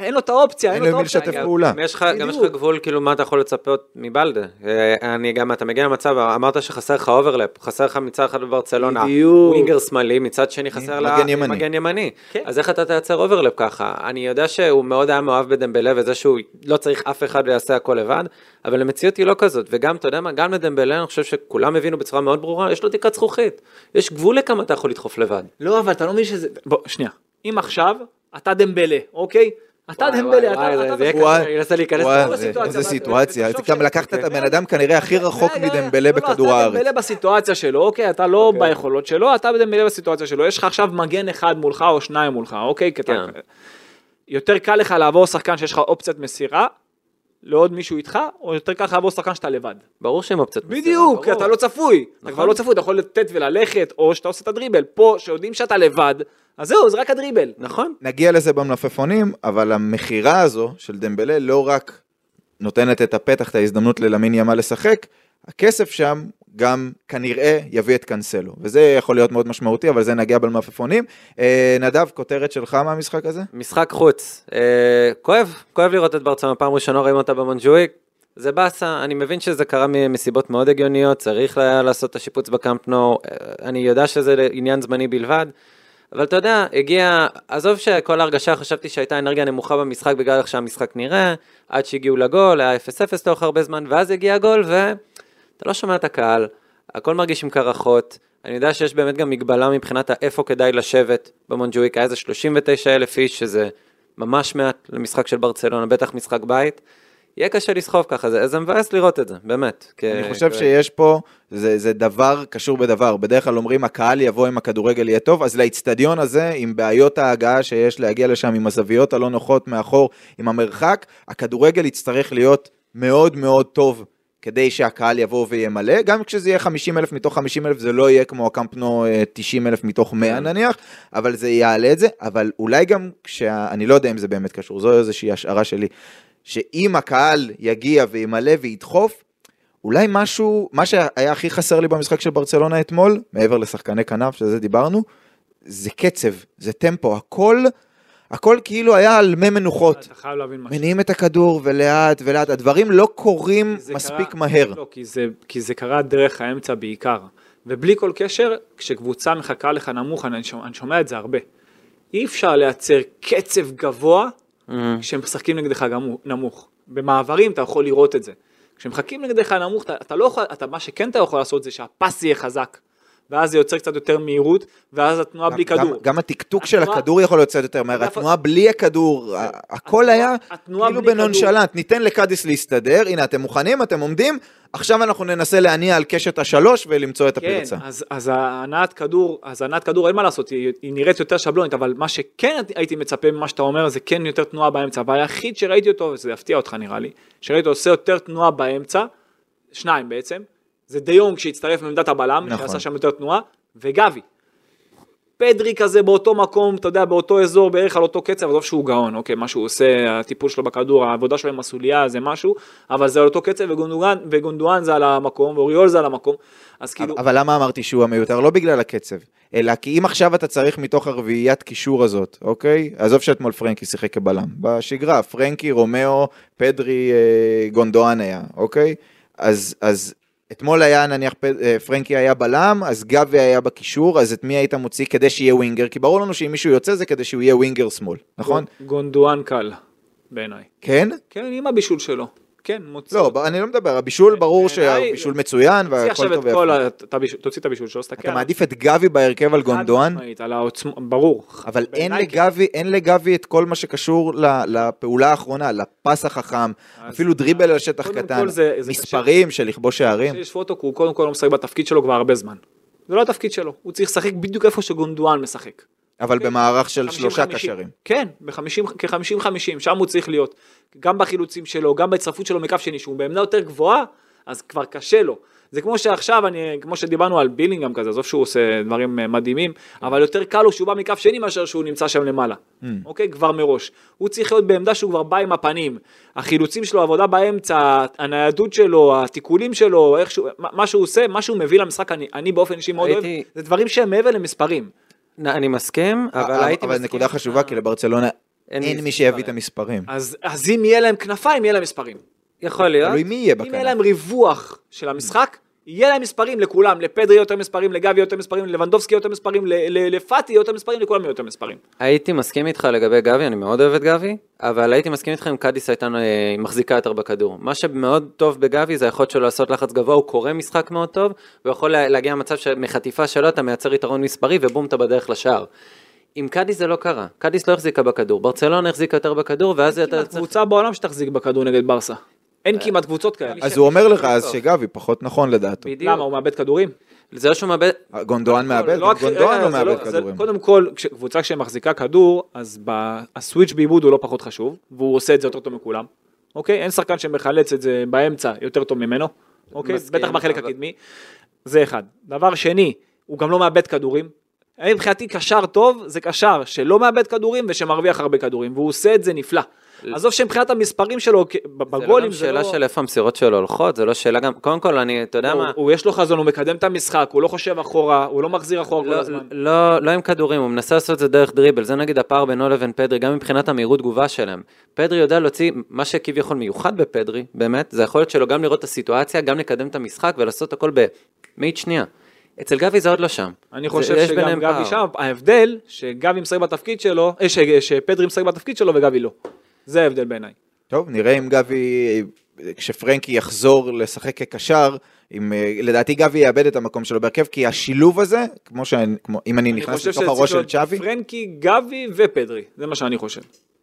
את אין לו את האופציה, אין אין לו לו עם את מי האופציה. לשתף פעולה. גם יש לך, גם יש לך בדיוק. גבול, כאילו, מה אתה יכול לצפות מבלדה. אה, אני גם, אתה מגיע למצב, אמרת שחסר לך overlap, חסר לך מצד אחד בברצלונה. winger שמאלי, מצד שני חסר לה מגן ימני. כן. אז איך אתה תייצר overlap ככה? אני יודע שהוא מאוד היה מאוהב בדמבלה וזה שהוא לא צריך אף אחד ויעשה הכל לבד, אבל המציאות היא לא כזאת, וגם, אתה יודע מה, גם לדמבלה, אני חושב שכולם הבינו בצורה מאוד ברורה, יש לו תקרת זכוכית. יש גבול לכמה אתה יכול לדחוף לבד. לא, אבל אתה לא מבין שזה... בוא, שנייה. אם עכשיו, אתה דמבלה, אוקיי? אתה וואי, אתה... זה- אתה- זה אנסה להיכנס. זה- בסיטואציה, איזה סיטואציה, תחשוב גם לקחת את הבן אדם כנראה הכי רחוק רגע, מדמבלה לא, לא, בכדור אתה הארץ. דמבלה בסיטואציה שלו, אוקיי? אתה לא ביכולות שלו, אתה דמבלה בסיטואציה שלו. יש לך עכשיו מגן אחד מולך או שניים מולך, אוקיי? אתה- כן. יותר קל לך לעבור שחקן שיש לך אופציית מסירה, לעוד מישהו איתך, או יותר קל לך לעבור שחקן שאתה לבד. ברור שהם אופציות. בדיוק, כי אתה לא צפוי. אתה נכון. כבר לא צפוי, אתה יכול לתת וללכת, או שאתה עושה את הדריבל. פה, שיודעים שאתה לבד, אז זהו, זה רק הדריבל. נכון. נגיע לזה במלפפונים, אבל המכירה הזו של דמבלה לא רק נותנת את הפתח, את ההזדמנות ללמין ימה לשחק, הכסף שם גם כנראה יביא את קאנסלו, וזה יכול להיות מאוד משמעותי, אבל זה נגיע במלפפונים. אה, נדב, כותרת שלך מהמשחק הזה? משחק חוץ. אה, כואב, כואב לראות את ברצלונה, פעם ראשונה רואים אותה במונג'וויק. זה באסה, אני מבין שזה קרה מסיבות מאוד הגיוניות, צריך היה לעשות את השיפוץ בקאמפ נו, אה, אני יודע שזה עניין זמני בלבד, אבל אתה יודע, הגיע, עזוב שכל ההרגשה חשבתי שהייתה אנרגיה נמוכה במשחק בגלל איך שהמשחק נראה, עד שהגיעו לגול, היה 0-0 תוך הרבה זמן, ואז הגיע הגול, ואתה לא שומע את הקהל, הכל מרגיש עם קרחות, אני יודע שיש באמת גם מגבלה מבחינת האיפה כדאי לשבת במונג'וויק, היה איזה 39 אלף איש, שזה ממש מעט למשחק של ברצלונה, בטח משחק בית. יהיה קשה לסחוב ככה, זה, זה מבאס לראות את זה, באמת. כ- אני חושב כ- שיש פה, זה, זה דבר קשור בדבר. בדרך כלל אומרים, הקהל יבוא אם הכדורגל יהיה טוב, אז לאיצטדיון הזה, עם בעיות ההגעה שיש להגיע לשם, עם הזוויות הלא נוחות מאחור, עם המרחק, הכדורגל יצטרך להיות מאוד מאוד טוב. כדי שהקהל יבוא וימלא, גם כשזה יהיה 50 אלף מתוך 50 אלף זה לא יהיה כמו הקמפנו 90 אלף מתוך 100 נניח, אבל זה יעלה את זה, אבל אולי גם כשה... אני לא יודע אם זה באמת קשור, זו איזושהי השערה שלי, שאם הקהל יגיע וימלא וידחוף, אולי משהו, מה שהיה הכי חסר לי במשחק של ברצלונה אתמול, מעבר לשחקני כנף, שזה דיברנו, זה קצב, זה טמפו, הכל, הכל כאילו היה על מי מנוחות. אתה חייב להבין משהו. מניעים את הכדור ולאט ולאט, הדברים לא קורים מספיק קרה- מהר. לא, כי זה, כי זה קרה דרך האמצע בעיקר. ובלי כל קשר, כשקבוצה מחכה לך נמוך, אני שומע, אני שומע את זה הרבה. אי אפשר לייצר קצב גבוה כשהם משחקים נגדך נמוך. במעברים אתה יכול לראות את זה. כשהם מחכים נגדך נמוך, אתה, אתה לא יכול, אתה, מה שכן אתה יכול לעשות זה שהפס יהיה חזק. ואז זה יוצר קצת יותר מהירות, ואז התנועה בלי גם- כדור. גם הטקטוק של התנועה- הכדור יכול לצאת יותר מהר, התנועה בלי הכדור, הכל היה כאילו בלי בנונשלנט, ניתן לקאדיס להסתדר, הנה אתם מוכנים, אתם עומדים, עכשיו אנחנו ננסה להניע על קשת השלוש ולמצוא את כן, הפרצה. אז, אז ההנעת כדור, אז הנעת כדור אין מה לעשות, היא, היא נראית יותר שבלונית, אבל מה שכן הייתי מצפה ממה שאתה אומר, זה כן יותר תנועה באמצע, והיחיד שראיתי אותו, וזה יפתיע אותך נראה לי, שראיתי אותו עושה יותר תנועה באמצע, שניים בעצם, זה דיונג שהצטרף מעמדת הבלם, נכון. שעשה שם יותר תנועה, וגבי. פדרי כזה באותו מקום, אתה יודע, באותו אזור, בערך על אותו קצב, עזוב שהוא גאון, אוקיי, מה שהוא עושה, הטיפול שלו בכדור, העבודה שלו עם הסוליה זה משהו, אבל זה על אותו קצב, וגונדואן, וגונדואן זה על המקום, ואוריול זה על המקום, אז כאילו, אבל למה אמרתי שהוא המיותר? לא בגלל הקצב, אלא כי אם עכשיו אתה צריך מתוך הרביעיית קישור הזאת, אוקיי? עזוב שאתמול פרנקי שיחק כבלם. בשגרה, פרנקי, רומאו, פדרי, אה, גונדואן היה, אוקיי? אז, אז אתמול היה נניח אה, פרנקי היה בלם, אז גבי היה בקישור, אז את מי היית מוציא כדי שיהיה winger? כי ברור לנו שאם מישהו יוצא זה כדי שהוא יהיה winger שמאל, נכון? גונדואן קל, בעיניי. כן? כן, עם הבישול שלו. כן, מוציא. לא, אני לא מדבר, הבישול ברור בעיניי- שהבישול מצוין תוציא והכל טוב ויפה. תוציא את הבישול שלו, תסתכל. אתה מעדיף את גבי בהרכב על גונדואן? ברור. אבל אין כן. לגבי, אין לגבי את כל מה שקשור לפעולה האחרונה, לפס החכם, אפילו דריבל על שטח קטן, מספרים של לכבוש שערים. כשיש פוטו, הוא קודם כל לא משחק בתפקיד שלו כבר הרבה זמן. זה לא התפקיד שלו, הוא צריך לשחק בדיוק איפה שגונדואן משחק. אבל כן. במערך של 50-50. שלושה קשרים. כן, כ-50-50, שם הוא צריך להיות. גם בחילוצים שלו, גם בהצטרפות שלו מקו שני, שהוא בעמדה יותר גבוהה, אז כבר קשה לו. זה כמו שעכשיו, אני, כמו שדיברנו על בילינגהם כזה, עזוב שהוא עושה דברים אה, מדהימים, אבל יותר קל לו שהוא בא מכף שני מאשר שהוא נמצא שם למעלה. אוקיי? כבר מראש. הוא צריך להיות בעמדה שהוא כבר בא עם הפנים. החילוצים שלו, העבודה באמצע, הניידות שלו, התיקולים שלו, איך שהוא, מה מה שהוא עושה, מה שהוא מביא למשחק, אני, אני באופן אישי מאוד הייתי- אוהב, זה דברים שהם מעבר למספרים. אני מסכים, אבל הייתי אבל מסכים. נקודה חשובה, כי לברצלונה אין מי שיביא. את המספרים. אז, אז אם יהיה להם כנפיים, יהיה להם מספרים. יכול להיות. תלוי מי יהיה אם יהיה בכנף. להם ריווח של המשחק, יהיה להם מספרים לכולם, לפדרי יותר מספרים, לגבי יותר מספרים, ללבנדובסקי יותר מספרים, לפאטי יותר מספרים, לכולם יותר מספרים. הייתי מסכים איתך לגבי גבי, אני מאוד אוהב את גבי, אבל הייתי מסכים איתך אם קאדיס הייתה אה, מחזיקה יותר בכדור. מה שמאוד טוב בגבי זה היכולת שלו לעשות לחץ גבוה, הוא קורא משחק מאוד טוב, הוא יכול לה- להגיע למצב שמחטיפה שלו אתה מייצר יתרון מספרי ובום אתה בדרך לשער. עם קאדיס זה לא קרה, קאדיס לא החזיקה בכדור, ברצלונה החזיקה יותר בכדור, ואז אתה צריך... קבוצה בעולם שתחזיק בכדור נגד ברסה. אין כמעט קבוצות כאלה. אז הוא אומר לך. אז שגבי פחות נכון לדעתו. בדיוק. למה, הוא מאבד כדורים? זה לא שהוא מאבד... גונדואן מאבד, לא גונדואן לא מאבד זה- כדורים. קודם כל, קבוצה שמחזיקה כדור, אז ה switch באיבוד הוא לא פחות חשוב, והוא עושה את זה יותר טוב מכולם. אוקיי? אין שחקן שמחלץ את זה באמצע יותר טוב ממנו. אוקיי? בטח בחלק הקדמי. זה אחד. דבר שני, הוא גם לא מאבד כדורים. מבחינתי קשר טוב זה קשר שלא מאבד כדורים ושמרוויח הרבה כדורים, והוא עושה את זה נפלא. עזוב שמבחינת המספרים שלו כ- זה לא בגולים זה שאלה לא... של איפה המסירות שלו הולכות, זה לא שאלה גם... קודם כל, אני, אתה יודע הוא- מה... הוא יש לו חזון, הוא מקדם את המשחק, הוא לא חושב אחורה, הוא לא מחזיר אחורה כל לא, הזמן. לא, לא עם כדורים, הוא מנסה לעשות את זה דרך דריבל, זה נגיד הפער בינו לבין פדרי, גם מבחינת המהירות תגובה שלהם. פדרי יודע להוציא, מה שכביכול מיוחד בפדרי, באמת, זה היכולת שלו גם לראות את הסיטואציה, גם לקדם את המשחק ולעשות הכל במאית שנייה. אצל גבי זה עוד לא שם. אני חושב שגם גבי פער. שם, ההבדל שגבי משחק בתפקיד שלו, אה, שפדרי משחק בתפקיד שלו וגבי לא. זה ההבדל בעיניי. טוב, נראה אם גבי, כשפרנקי יחזור לשחק כקשר, אם, אה, לדעתי גבי יאבד את המקום שלו בהרכב, כי השילוב הזה, כמו שאני, כמו, אם אני אני נכנס לתוך הראש של צ'אבי, פרנקי, גבי ופדרי, זה מה שאני חושב.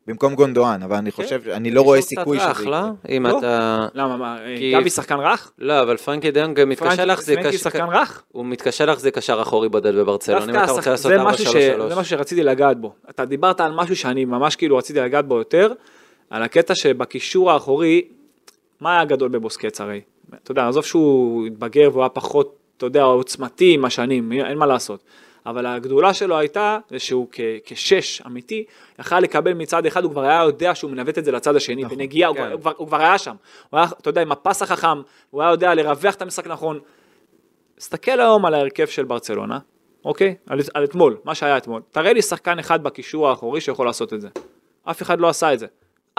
במקום גונדואן, אבל אני חושב, אני לא רואה סיכוי שזה יקרה. יקרה. אם לא. אתה... למה, מה, כי- גבי שחקן רך? לא, אבל פרנקי דיונג מתקשה פרנקי- להחזיק... פרנקי שחקן רך? הוא מתקשה להחזיק קשר אחורי בודד בברצלונה, אם אתה רוצה לעשות זה 4 משהו 3 ש- 3 זה משהו שרציתי לגעת בו. אתה דיברת על משהו שאני ממש כאילו רציתי לגעת בו יותר, על הקטע שבקישור האחורי, מה היה גדול בבוסקץ הרי? אתה יודע, עזוב שהוא התבגר והוא היה פחות, אתה יודע, עוצמתי עם השנים, אין מה לעשות. אבל הגדולה שלו הייתה, זה שהוא כ- כשש אמיתי, יכל לקבל מצד אחד, הוא כבר היה יודע שהוא מנווט את זה לצד השני, נכון, בנגיעה, כן. הוא, כבר- הוא כבר היה שם. הוא היה, אתה יודע, עם הפס החכם, הוא היה יודע לרווח את המשחק נכון. תסתכל היום על ההרכב של ברצלונה, אוקיי? על, על אתמול, מה שהיה אתמול. תראה לי שחקן אחד בקישור האחורי שיכול לעשות את זה. אף אחד לא עשה את זה.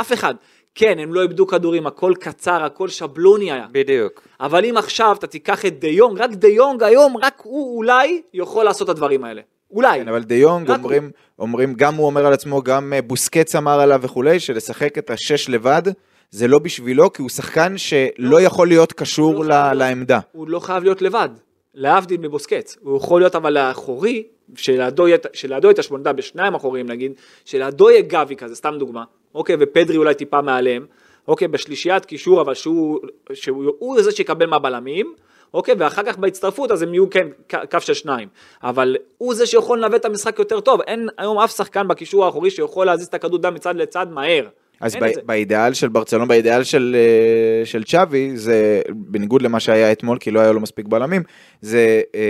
אף אחד. כן, הם לא איבדו כדורים, הכל קצר, הכל שבלוני היה. בדיוק. אבל אם עכשיו אתה תיקח את דה יונג, רק דה יונג היום, רק הוא אולי יכול לעשות את הדברים האלה. אולי. כן, אבל דה יונג אומרים, אומרים, גם הוא אומר על עצמו, גם אה, בוסקץ אמר עליו וכולי, שלשחק את השש לבד, זה לא בשבילו, כי הוא שחקן שלא יכול להיות קשור לא ל- חייב. לעמדה. הוא לא חייב להיות לבד, להבדיל מבוסקץ. הוא יכול להיות אבל האחורי, שלידו יש שמונה בשניים אחוריים נגיד, שלידו יהיה גבי כזה, סתם דוגמה, אוקיי, ופדרי אולי טיפה מעליהם, אוקיי, בשלישיית קישור, אבל שהוא, שהוא הוא זה שיקבל מהבלמים, אוקיי, ואחר כך בהצטרפות אז הם יהיו כן קו של שניים, אבל הוא זה שיכול לנווט את המשחק יותר טוב, אין היום אף שחקן בקישור האחורי שיכול להזיז את הכדור דם מצד לצד מהר. אז ב- זה. באידאל של ברצלונה, באידאל של, אה, של צ'אבי, זה בניגוד למה שהיה אתמול, כי לא היה לו מספיק בלמים, זה אה,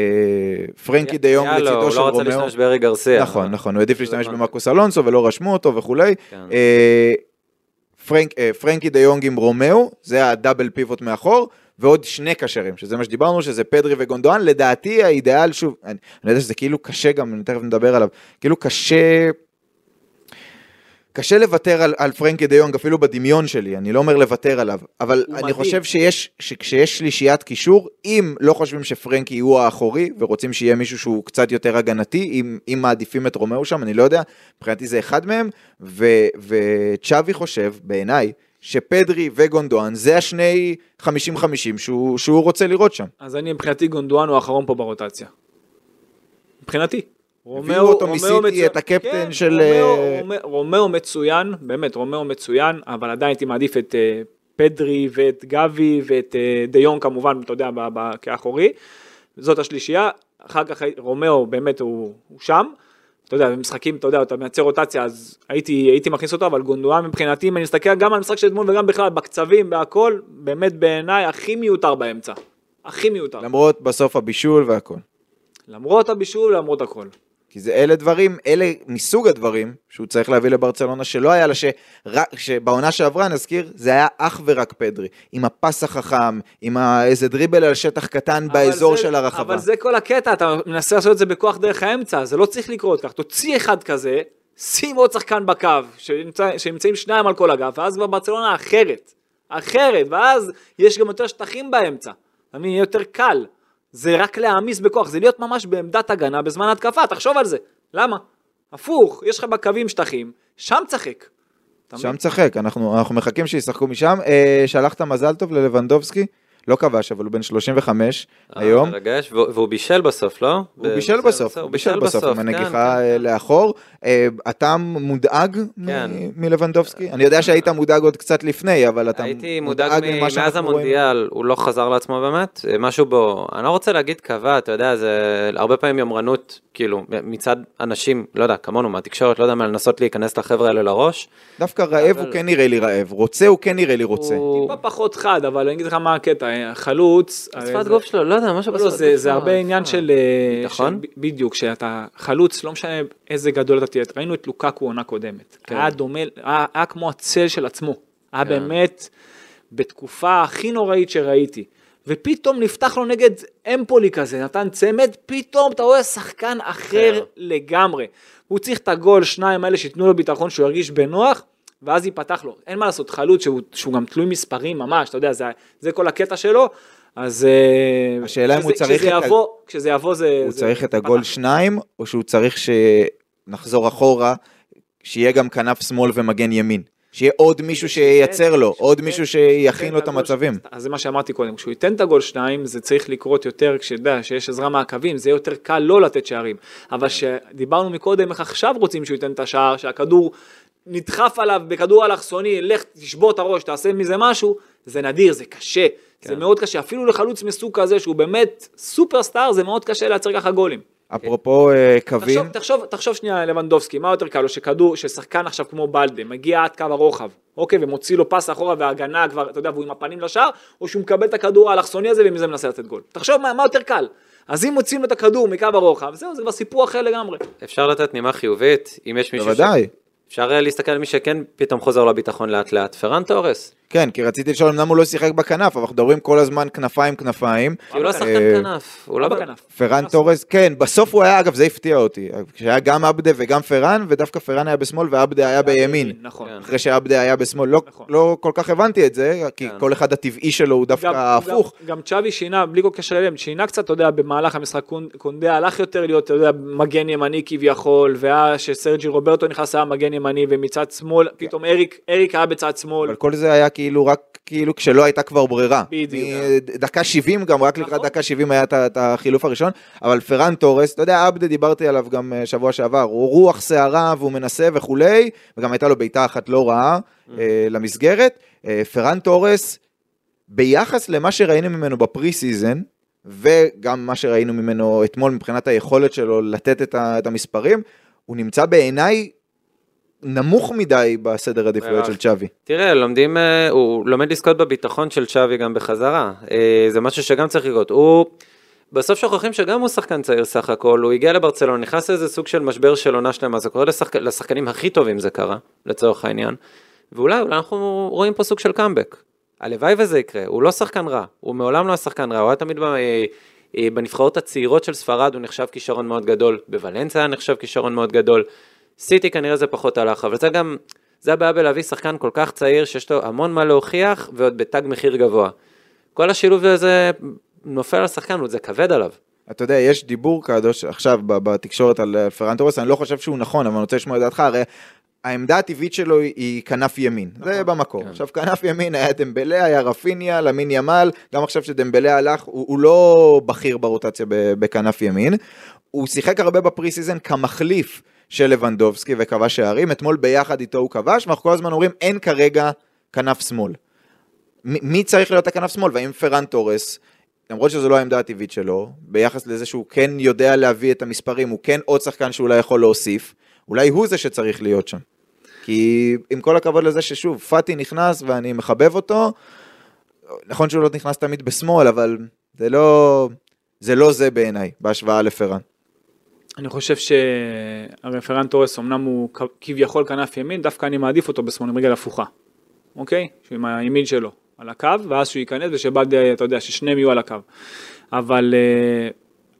פרנקי דה יונג לצידו הוא של לא רצה רומאו. להשתמש בארי גרסיה. נכון, נכון, הוא העדיף להשתמש הבנתי. במרקוס אלונסו ולא רשמו אותו וכולי. כן. אה, פרנק, אה, פרנקי דה יונג עם רומאו, זה ה double pivot מאחור, ועוד שני קשרים, שזה מה שדיברנו, שזה פדרי וגונדואן, לדעתי האידאל, שוב, אני, אני יודע שזה כאילו קשה גם, אני תכף נדבר עליו, כאילו קשה... קשה לוותר על, על פרנקי דה יונג אפילו בדמיון שלי, אני לא אומר לוותר עליו, אבל אני מדהים. חושב שיש, שכשיש שלישיית קישור, אם לא חושבים שפרנקי הוא האחורי ורוצים שיהיה מישהו שהוא קצת יותר הגנתי, אם, אם מעדיפים את רומאו שם, אני לא יודע, מבחינתי זה אחד מהם, ו, וצ'אבי חושב, בעיניי, שפדרי וגונדואן זה השני 50-50 שהוא, שהוא רוצה לראות שם. אז אני מבחינתי גונדואן הוא האחרון פה ברוטציה. מבחינתי. הביאו אותו מסיטי. את הקפטן כן, של, רומאו- אה, רומאו- רומאו מצוין, באמת רומאו מצוין, אבל עדיין הייתי מעדיף את אה, פדרי ואת גבי ואת אה, דה יונג כמובן, אתה יודע, ב- ב- כאחורי. זאת השלישייה, אחר כך רומאו באמת הוא, הוא שם. אתה יודע, במשחקים, אתה יודע, אתה מייצר רוטציה, אז הייתי, הייתי מכניס אותו, אבל גונדואן מבחינתי, אם אני מסתכל גם על המשחק של אתמול וגם בכלל בקצבים, בהכל, באמת בעיניי הכי מיותר באמצע. הכי מיותר. למרות בסוף הבישול והכל. למרות הבישול, למרות הכל. כי זה אלה דברים, אלה מסוג הדברים שהוא צריך להביא לברצלונה שלא היה לה, שרק, שבעונה שעברה נזכיר, זה היה אך ורק פדרי, עם הפס החכם, עם ה- איזה דריבל על שטח קטן באזור זה- של הרחבה. אבל זה כל הקטע, אתה מנסה לעשות את זה בכוח דרך האמצע, זה לא צריך לקרות כך. תוציא אחד כזה, שים עוד שחקן בקו, שנמצא, שנמצאים שניים על כל אגף, ואז כבר ברצלונה אחרת. אחרת, ואז יש גם יותר שטחים באמצע. יהיה יותר קל. זה רק להעמיס בכוח, זה להיות ממש בעמדת הגנה בזמן התקפה, תחשוב על זה. למה? הפוך, יש לך בקווים שטחים, שם תשחק. אתה שם? תשחק, אנחנו, אנחנו מחכים שישחקו משם. אה, שלחת מזל טוב ללבנדובסקי, לא כבש, אבל הוא בן 35 היום. מרגש, והוא והוא בישל בסוף, לא? הוא בישל בסוף, הוא בישל בסוף עם כן, הנגיחה כן, אה, כן. לאחור. אה, אתה מודאג כן. מלבנדובסקי? אני יודע שהיית מודאג עוד קצת לפני, אבל אתה הייתי מודאג מ- ממה מאז שאנחנו רואים. המונדיאל, הוא לא חזר לעצמו באמת, משהו בו, אני לא רוצה להגיד קבע, אתה יודע, זה הרבה פעמים יומרנות, כאילו, מצד אנשים, לא יודע, כמונו מהתקשורת, לא יודע מה, לנסות להיכנס לחבר'ה האלה לראש. דווקא רעב אבל- הוא כן נראה לי רעב, רוצה הוא כן נראה לי רוצה. הוא- טיפה פחות חד, אבל אני אגיד לך מה הקטע, חלוץ... הרי שפת זה- גוף שלו, לא יודע, משהו לא, בשפת זה, גוף זה שלו, הרבה עניין. של... אה? של- בדיוק, שאתה חלוץ, לא משנה איזה גדול אתה תהיה. ראינו את לוקקו עונה קודמת. כן. היה דומה, היה, היה כמו הצל של עצמו. היה כן. באמת בתקופה הכי נוראית שראיתי. ופתאום נפתח לו נגד אמפולי כזה, נתן צמד, פתאום אתה רואה שחקן אחר אחר. לגמרי. הוא צריך את הגול, שניים האלה שייתנו לו ביטחון, שהוא ירגיש בנוח, ואז ייפתח לו. אין מה לעשות, חלוץ שהוא, שהוא גם תלוי מספרים ממש, אתה יודע, זה, זה כל הקטע שלו. אז אה, השאלה אם הוא צריך כשזה את יבוא, כשזה יבוא זה... הוא זה צריך את פתח. הגול שניים, או שהוא צריך שנחזור אחורה, שיהיה גם כנף שמאל ומגן ימין. שיהיה עוד מישהו שייצר לו, עוד מישהו שיכין לו את המצבים. אז זה מה שאמרתי קודם, כשהוא ייתן את הגול שניים, זה צריך לקרות יותר, כשאתה שיש עזרה מהקווים, זה יהיה יותר קל לא לתת שערים. אבל כשדיברנו מקודם, איך עכשיו רוצים שהוא ייתן את השער, שהכדור נדחף עליו בכדור אלכסוני, לך תשבור את הראש, תעשה מזה משהו, זה נדיר, זה קשה, זה כן. מאוד קשה, אפילו לחלוץ מסוג כזה שהוא באמת סופרסטאר, זה מאוד קשה לייצר ככה גולים. אפרופו אה, קווים, תחשוב, תחשוב, תחשוב שנייה לבנדובסקי, מה יותר קל לו שכדור, ששחקן עכשיו כמו בלדה, מגיע עד קו הרוחב, אוקיי, ומוציא לו פס אחורה וההגנה כבר, אתה יודע, והוא עם הפנים לשער, או שהוא מקבל את הכדור האלכסוני הזה ומזה מנסה לתת גול. תחשוב מה, מה יותר קל. אז אם מוציאים לו את הכדור מקו הרוחב, זהו, זה כבר סיפור אחר לגמרי. אפשר לתת נימה חיובית, אם יש מישהו... בוודאי. אפשר אה, להסתכל על מי שכן פתאום חוזר לביטחון לאט לאט, פרן תורס. כן, כי רציתי לשאול אמנם הוא לא שיחק בכנף, אבל אנחנו מדברים כל הזמן כנפיים כנפיים. כי הוא לא אה, שחקן כנף, הוא לא לא בכנף. פרן תורס, כן, בסוף הוא היה, אגב, זה הפתיע אותי. כשהיה גם עבדה וגם פרן, ודווקא פרן היה בשמאל ועבדה היה בימין. נכון. כן. אחרי שעבדה היה בשמאל, לא, נכון. לא כל כך הבנתי את זה, כי כן. כל אחד הטבעי שלו הוא דווקא גם- הפוך. גם, צ'אבי שינה, בלי כל קשר אליהם, שינה קצת, אתה יודע, במהלך המשחק, קונ- קונדה הלך יותר להיות, אתה יודע, מגן ימני כביכול, והיה שסרג'י רוברטו נכנס היה מגן ימני, ומצד שמאל, פתאום אריק, אריק היה בצד שמאל. אבל כל זה היה כאילו רק כאילו כשלא הייתה כבר ברירה. בדיוק. דקה 70 גם, רק לקראת נכון. דקה 70 היה את החילוף הראשון, אבל פרן תורס, אתה יודע, עבדה דיברתי עליו גם אה, שבוע שעבר, הוא רוח סערה והוא מנסה וכולי, וגם הייתה לו בעיטה אחת לא רעה אה, למסגרת. אה, פרן תורס, ביחס למה שראינו ממנו ב pre season, וגם מה שראינו ממנו אתמול מבחינת היכולת שלו לתת את, ה, את המספרים, הוא נמצא בעיניי נמוך מדי בסדר עדיפויות של צ'אבי. תראה, לומדים, אה, הוא לומד לזכות בביטחון של צ'אבי גם בחזרה. אה, זה משהו שגם צריך לקרות. הוא, בסוף שוכחים שגם הוא שחקן צעיר סך הכל, הוא הגיע לברצלונה, נכנס לאיזה סוג של משבר של עונה שלמה, זה קורה לשחק, לשחקנים הכי טובים זה קרה, לצורך העניין. ואולי, אולי אנחנו רואים פה סוג של קאמבק. הלוואי וזה יקרה, הוא לא שחקן רע, הוא מעולם לא היה שחקן רע, הוא היה תמיד ב, אה, בנבחרות הצעירות של ספרד, הוא נחשב כישרון מאוד גדול, בוולנסיה נחשב כישרון מאוד גדול, סיטי כנראה זה פחות הלך, אבל זה גם, זה הבעיה בלהביא שחקן כל כך צעיר שיש לו המון מה להוכיח ועוד בתג מחיר גבוה. כל השילוב הזה נופל על שחקן, זה כבד עליו. אתה יודע, יש דיבור קדוש עכשיו בתקשורת על פרן תורס, אני לא חושב שהוא נכון, אבל אני רוצה לשמוע את דעתך, הרי העמדה הטבעית שלו היא- כנף ימין, זה במקור. עכשיו, כנף ימין היה דמבלה, היה רפיניה, למין ימל, גם עכשיו שדמבלה הלך, הוא, הוא לא בכיר ברוטציה בכנף ימין. הוא שיחק הרבה ב pre season כמחליף של לבנדובסקי וכבש שערים, אתמול ביחד איתו הוא כבש, ואנחנו כל הזמן אומרים, אין כרגע כנף שמאל. מ- מי צריך להיות הכנף שמאל? והאם פרן תורס, למרות שזו לא העמדה הטבעית שלו, ביחס לזה שהוא כן יודע להביא את המספרים, הוא כן עוד שחקן שאולי יכול להוסיף, אולי הוא זה שצריך להיות שם. כי עם כל הכבוד לזה ששוב, פאטי נכנס ואני מחבב אותו, נכון שהוא לא נכנס תמיד בשמאל, אבל זה לא זה, לא זה בעיניי, בהשוואה לפרן. אני חושב שהרפרנט תורס, אמנם הוא כביכול כנף ימין, דווקא אני מעדיף אותו בשמאל עם רגל הפוכה, אוקיי? עם הימין שלו על הקו, ואז שהוא ייכנס ושבלדה, אתה יודע, ששניהם יהיו על הקו. אבל אה,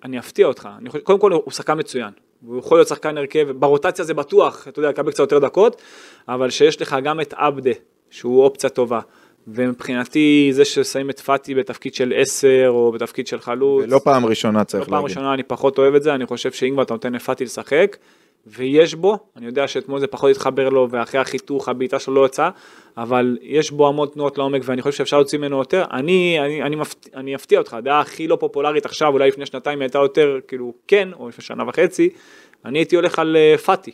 אני אפתיע אותך, אני חושב, קודם כל הוא שחקן מצוין. הוא יכול להיות שחקן הרכב, ברוטציה זה בטוח, אתה יודע, לקבל קצת יותר דקות, אבל שיש לך גם את עבדה, שהוא אופציה טובה. ומבחינתי זה ששמים את פאטי בתפקיד של 10 או בתפקיד של חלוץ, לא פעם ראשונה צריך להגיד. ראשונה אני פחות אוהב את זה, אני חושב שאם כבר אתה נותן לפאטי לשחק, ויש בו, אני יודע שאתמול זה פחות התחבר לו, ואחרי החיתוך הבעיטה שלו לא יצאה, אבל יש בו המון תנועות לעומק, ואני חושב שאפשר להוציא ממנו יותר. אני, אני, אני, מפת, אני אפתיע אותך, הדעה הכי לא פופולרית עכשיו, אולי לפני שנתיים הייתה יותר, כאילו, כן, או לפני שנה וחצי, אני הייתי הולך על אה, פאטי.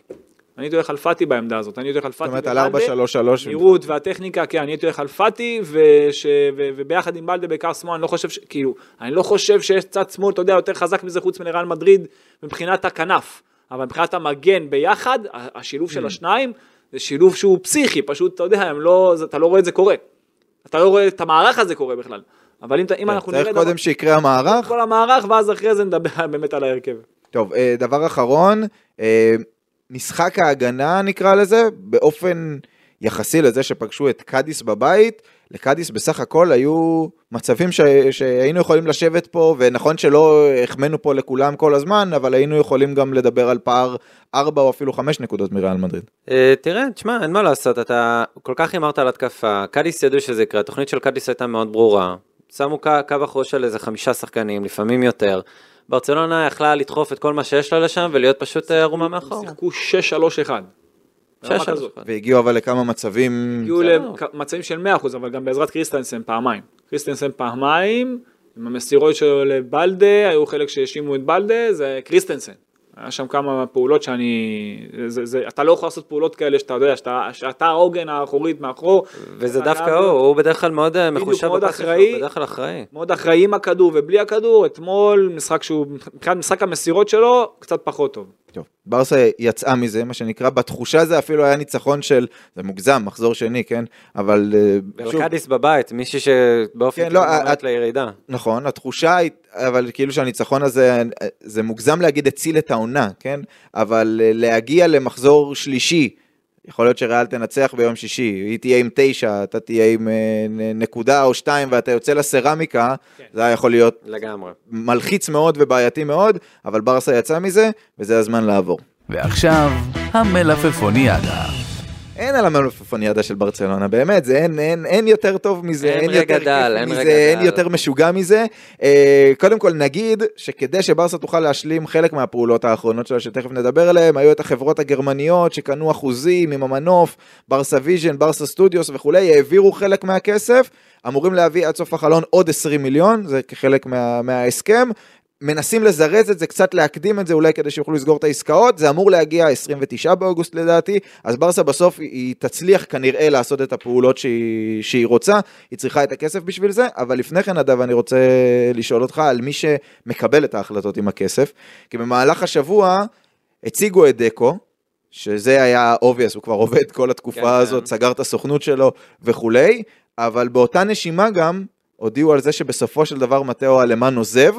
אני הייתי הולך על פאטי בעמדה הזאת, אני הייתי הולך על זאת פאטי. אומרת, על ובלדה. 4-3-3. נראות והטכניקה, כן, אני הייתי הולך על פאטי, וש... ו... וביחד עם בלדה בעיקר שמאל, אני לא חושב, ש... כאילו, אני לא חושב שיש צד שמאל, אתה יודע, יותר חזק מזה חוץ מלריאל מדריד, מבחינת הכנף, אבל מבחינת המגן ביחד, השילוב Mm. של השניים, זה שילוב שהוא פסיכי, פשוט, אתה יודע, הם לא, אתה לא רואה את זה קורה. אתה לא רואה את המערך הזה קורה בכלל. אבל אם, אתה- אם אנחנו כן, צריך נראה... קודם שיקרה המערך. כל המערך, ואז אחרי זה נדבר באמת על ההרכב. טוב, אה, דבר אחרון, אה, משחק ההגנה נקרא לזה, באופן יחסי לזה שפגשו את קאדיס בבית, לקאדיס בסך הכל היו מצבים ש... שהיינו יכולים לשבת פה, ונכון שלא החמאנו פה לכולם כל הזמן, אבל היינו יכולים גם לדבר על פער 4 או אפילו 5 נקודות מריאל מדריד. אה, תראה, תשמע, אין מה לעשות, אתה כל כך הימרת על התקפה, קאדיס ידעו שזה יקרה, התוכנית של קאדיס הייתה מאוד ברורה, שמו קו, קו אחורי של איזה חמישה שחקנים, לפעמים יותר. ברצלונה יכלה לדחוף את כל מה שיש לה לשם ולהיות פשוט אה, ערומה מאחור. שיחקו 6-3-1. ברמה שש, כזאת. והגיעו אבל לכמה מצבים, הגיעו. למצבים של 100% אבל גם בעזרת קריסטנסן פעמיים. קריסטנסן פעמיים, עם המסירות שלו לבלדה, היו חלק שהאשימו את בלדה, זה קריסטנסן. היה שם כמה פעולות שאני, זה, זה, אתה לא יכול לעשות פעולות כאלה שאתה יודע, שאתה, שאתה העוגן האחורית מאחור. וזה דווקא הוא, להיות הוא בדרך כלל מאוד אה, בדיוק, מחושב בפס שלו, אחראי. הוא בדרך כלל אחראי. מאוד אחראי עם הכדור ובלי הכדור, אתמול משחק שהוא, מבחינת משחק המסירות שלו, קצת פחות טוב. טוב, ברסה יצאה מזה, מה שנקרא, בתחושה זה אפילו היה ניצחון של, זה מוגזם, מחזור שני, כן? אבל אה, שוב, ולקדיס בבית, מישהי שבאופן כן, לא, את- לירידה. נכון, התחושה היא, אבל כאילו שהניצחון הזה, זה מוגזם להגיד הציל את העונה, כן? אבל אה, להגיע למחזור שלישי, יכול להיות שריאל תנצח ביום שישי, היא תהיה עם תשע, אתה תהיה עם אה, נקודה או שתיים ואתה יוצא לסרמיקה, זה היה יכול להיות לגמרי. מלחיץ מאוד ובעייתי מאוד, אבל ברסה יצא מזה, וזה הזמן לעבור. ועכשיו, המלפפוניאדה. אין על המלפפוניאדה של ברצלונה, באמת, זה אין, אין, אין יותר טוב מזה, אין אין, יותר דל, כיף אין מזה, רגע אין. יותר משוגע מזה. אה, קודם כל נגיד שכדי שברסה תוכל להשלים חלק מהפעולות האחרונות שלה, שתכף נדבר עליהן, היו את החברות הגרמניות שקנו אחוזים עם המנוף, ברסה ויז'ן, ברסה סטודיוס וכולי, העבירו חלק מהכסף, אמורים להביא עד סוף החלון עוד 20 מיליון, זה כחלק מה, מההסכם. מנסים לזרז את זה, קצת להקדים את זה, אולי כדי שיוכלו לסגור את העסקאות, זה אמור להגיע 29 באוגוסט לדעתי, אז ברסה בסוף היא- תצליח כנראה לעשות את הפעולות שהיא, שהיא רוצה, היא צריכה את הכסף בשביל זה, אבל לפני כן נדב אני רוצה לשאול אותך על מי שמקבל את ההחלטות עם הכסף, כי במהלך השבוע הציגו את דקו, שזה היה obvious, הוא כבר עובד כל התקופה כן, הזאת, כן. סגר את הסוכנות שלו וכולי, אבל באותה נשימה גם הודיעו על זה שבסופו של דבר מתאו אלמן עוזב,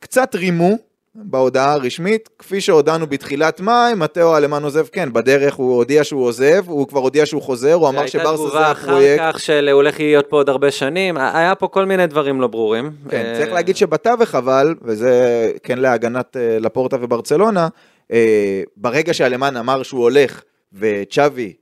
קצת רימו בהודעה הרשמית, כפי שהודענו בתחילת מאי, מתאו אלמן עוזב, כן, בדרך הוא הודיע שהוא עוזב, הוא כבר הודיע שהוא חוזר, הוא אמר שברסה זה הפרויקט. תגובה אחר כך של הוא הולך להיות פה עוד הרבה שנים, היה פה כל מיני דברים לא ברורים. כן, אה, צריך להגיד שבתווך אבל, וזה כן להגנת אה, לפורטה וברצלונה, אה, ברגע שאלמן אמר שהוא הולך וצ'אבי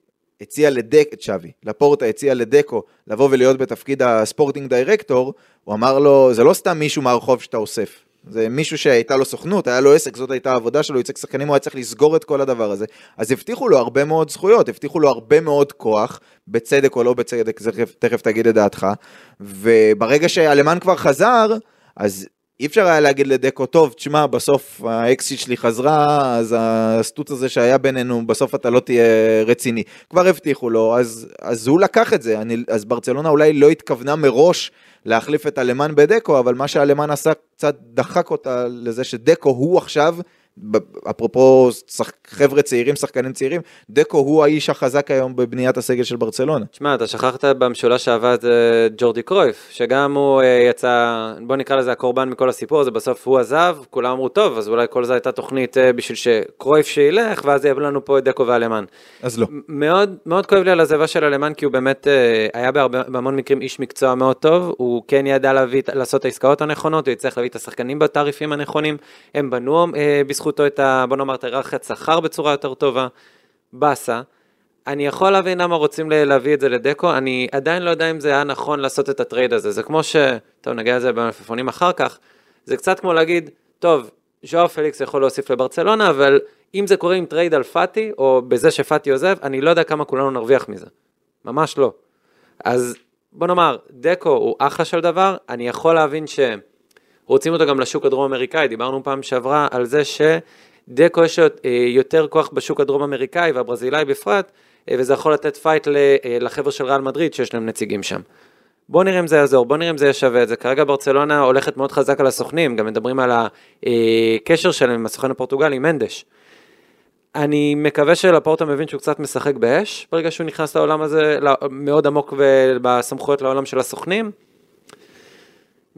הציע לדק, צ'אבי, לפורטה הציע לדקו לבוא ולהיות בתפקיד הספורטינג דירקטור, הוא אמר לו, זה לא סתם מישהו מהרחוב שאתה אוסף. זה מישהו שהייתה לו סוכנות, היה לו עסק, זאת הייתה העבודה שלו, ייצג שחקנים, הוא היה צריך לסגור את כל הדבר הזה. אז הבטיחו לו הרבה מאוד זכויות, הבטיחו לו הרבה מאוד כוח, בצדק או לא בצדק, זה תכף, תגיד את דעתך. וברגע שאלמן כבר חזר, אז אי אפשר היה להגיד לדקו, טוב, תשמע, בסוף האקסיט שלי חזרה, אז הסטוט הזה שהיה בינינו, בסוף אתה לא תהיה רציני. כבר הבטיחו לו, אז, אז הוא לקח את זה. אני, אז ברצלונה אולי לא התכוונה מראש להחליף את אלמן בדקו, אבל מה שאלמן עשה קצת דחק אותה לזה שדקו הוא עכשיו, אפרופו שח, חבר'ה צעירים, שחקנים צעירים, דקו הוא האיש החזק היום בבניית הסגל של ברצלונה. תשמע, אתה שכחת במשולש שעבד אה, ג'ורדי קרויף, שגם הוא אה, יצא, בוא נקרא לזה הקורבן מכל הסיפור הזה, בסוף הוא עזב, כולם אמרו, טוב, אז אולי כל זה הייתה תוכנית אה, בשביל שקרויף שילך, ואז יהיה לנו פה את דקו ואלמן. אז לא. מאוד, מאוד כואב לי על הזבה של אלמן, כי הוא באמת היה בהרבה, בהמון מקרים איש מקצוע מאוד טוב, הוא כן ידע להביא, לעשות את העסקאות הנכונות, הוא יצטרך להביא את השחקנים בתעריפים הנכונים, הם בנו אה, בזכותו את ה... בוא נאמר, את היררכיית שכר בצורה יותר טובה, ברסה. אני יכול להבין למה רוצים להביא את זה לדקו, אני עדיין לא יודע אם זה היה נכון לעשות את ה trade הזה, זה כמו ש... טוב, נגיע לזה במלפפונים אחר כך, זה קצת כמו להגיד, טוב, ז'ואר פליקס יכול להוסיף לברצלונה, אבל אם זה קורה עם trade על פאטי, או בזה שפאטי עוזב, אני לא יודע כמה כולנו נרוויח מזה. ממש לא. אז בוא נאמר, דקו הוא אחלה של דבר, אני יכול להבין שרוצים אותו גם לשוק הדרום אמריקאי, דיברנו פעם שעברה על זה שדקו יש אה, יותר כוח בשוק הדרום אמריקאי והברזילאי בפרט, אה, וזה יכול לתת fight אה, לחבר'ה של ריאל מדריד שיש להם נציגים שם. בוא נראה אם זה יעזור, בוא נראה אם זה יהיה שווה את זה. כרגע ברצלונה הולכת מאוד חזק על הסוכנים, גם מדברים על הקשר שלהם עם הסוכן הפורטוגלי, מנדש. אני מקווה שלפורטה מבין שהוא קצת משחק באש, ברגע שהוא נכנס לעולם הזה, לא- מאוד עמוק בסמכויות לעולם של הסוכנים.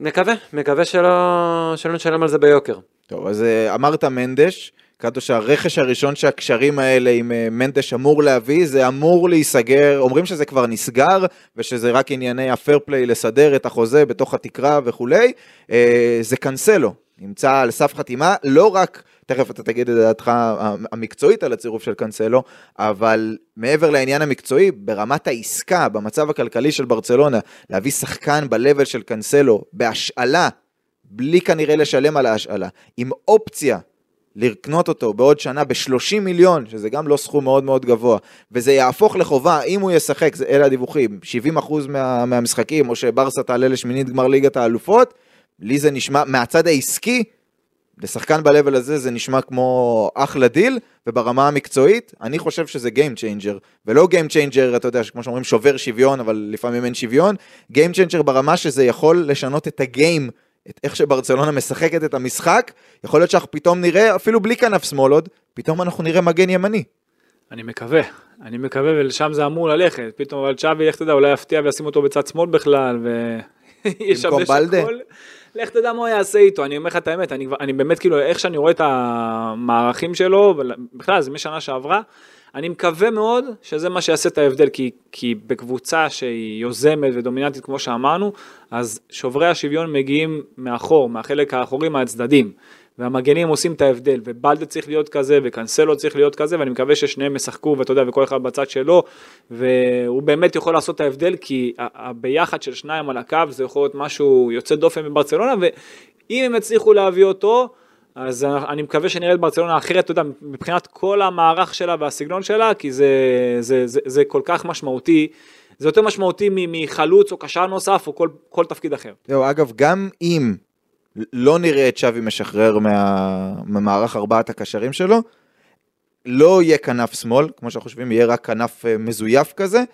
מקווה, מקווה שלא, שלא נשלם על זה ביוקר. טוב, אז אה, אמרת מנדש, קאטו שהרכש הראשון שהקשרים האלה עם אה, מנדש אמור להביא, זה אמור להיסגר, אומרים שזה כבר נסגר, ושזה רק ענייני הפייר פליי לסדר את החוזה בתוך התקרה וכולי, אה, זה קנסלו, נמצא על סף חתימה, לא רק, תכף אתה תגיד את דעתך המקצועית על הצירוף של קנסלו, אבל מעבר לעניין המקצועי, ברמת העסקה, במצב הכלכלי של ברצלונה, להביא שחקן ב-level של קנסלו בהשאלה, בלי כנראה לשלם על ההשאלה, עם אופציה לקנות אותו בעוד שנה ב-30 מיליון, שזה גם לא סכום מאוד מאוד גבוה, וזה יהפוך לחובה, אם הוא ישחק, אלה הדיווחים, 70% מה, מהמשחקים, או שברסה תעלה לשמינית גמר ליגת האלופות, לי זה נשמע, מהצד העסקי, לשחקן ב-level הזה זה נשמע כמו אחלה דיל, וברמה המקצועית, אני חושב שזה Game Changer, ולא Game Changer, אתה יודע, כמו שאומרים, שובר שוויון, אבל לפעמים אין שוויון, Game Changer ברמה שזה יכול לשנות את הגיים, את איך שברצלונה משחקת את המשחק, יכול להיות שאנחנו פתאום נראה, אפילו בלי כנף שמאל עוד, פתאום אנחנו נראה מגן ימני. אני מקווה, אני מקווה, ולשם זה אמור ללכת. פתאום, אבל צ'אבי, איך אתה יודע, אולי יפתיע וישים אותו בצד שמאל בכלל, במקום בלדה? לך תדע מה הוא יעשה איתו, אני אומר לך את האמת, אני, אני באמת כאילו, איך שאני רואה את המערכים שלו, בכלל זה משנה שעברה, אני מקווה מאוד שזה מה שיעשה את ההבדל, כי, כי בקבוצה שהיא יוזמת ודומיננטית כמו שאמרנו, אז שוברי השוויון מגיעים מאחור, מהחלק האחורי, מהצדדים. והמגנים עושים את ההבדל, ובלדה צריך להיות כזה, וקנסלו צריך להיות כזה, ואני מקווה ששניהם ישחקו, ואתה יודע, וכל אחד בצד שלו, והוא באמת יכול לעשות את ההבדל, כי הביחד של שניים על הקו זה יכול להיות משהו יוצא דופן בברצלונה, ואם הם יצליחו להביא אותו, אז אני מקווה שנראה את ברצלונה אחרת, אתה יודע, מבחינת כל המערך שלה והסגנון שלה, כי זה, זה, זה, זה כל כך משמעותי, זה יותר משמעותי מחלוץ או קשר נוסף או כל, כל תפקיד אחר. זהו, אגב, גם אם לא נראה את שווי משחרר מה... ממערך ארבעת הקשרים שלו, לא יהיה כנף שמאל, כמו שאנחנו חושבים, יהיה רק כנף אה, מזויף כזה,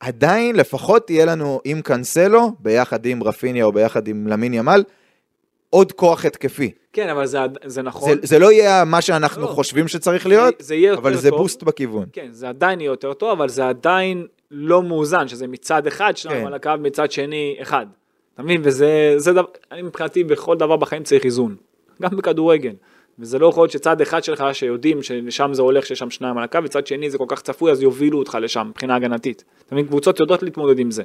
עדיין לפחות תהיה לנו עם קאנסלו, ביחד עם רפיניה או ביחד עם למין ימל, עוד כוח התקפי. כן, אבל זה, זה נכון. זה, זה לא יהיה מה שאנחנו לא. חושבים שצריך להיות, זה יהיה יותר אבל זה טוב. בוסט בכיוון. כן, זה עדיין יהיה יותר טוב, אבל זה עדיין לא מאוזן, שזה מצד אחד שניים כן. על הקו, מצד שני אחד. אתה מבין? וזה, זה דבר, אני מבחינתי בכל דבר בחיים צריך איזון. גם בכדורגל. וזה לא יכול להיות שצד אחד שלך שיודעים שלשם זה הולך, שיש שם שניים על הקו, וצד שני זה כל כך צפוי, אז יובילו אותך לשם מבחינה הגנתית. אתה מבין? קבוצות יודעות להתמודד עם זה.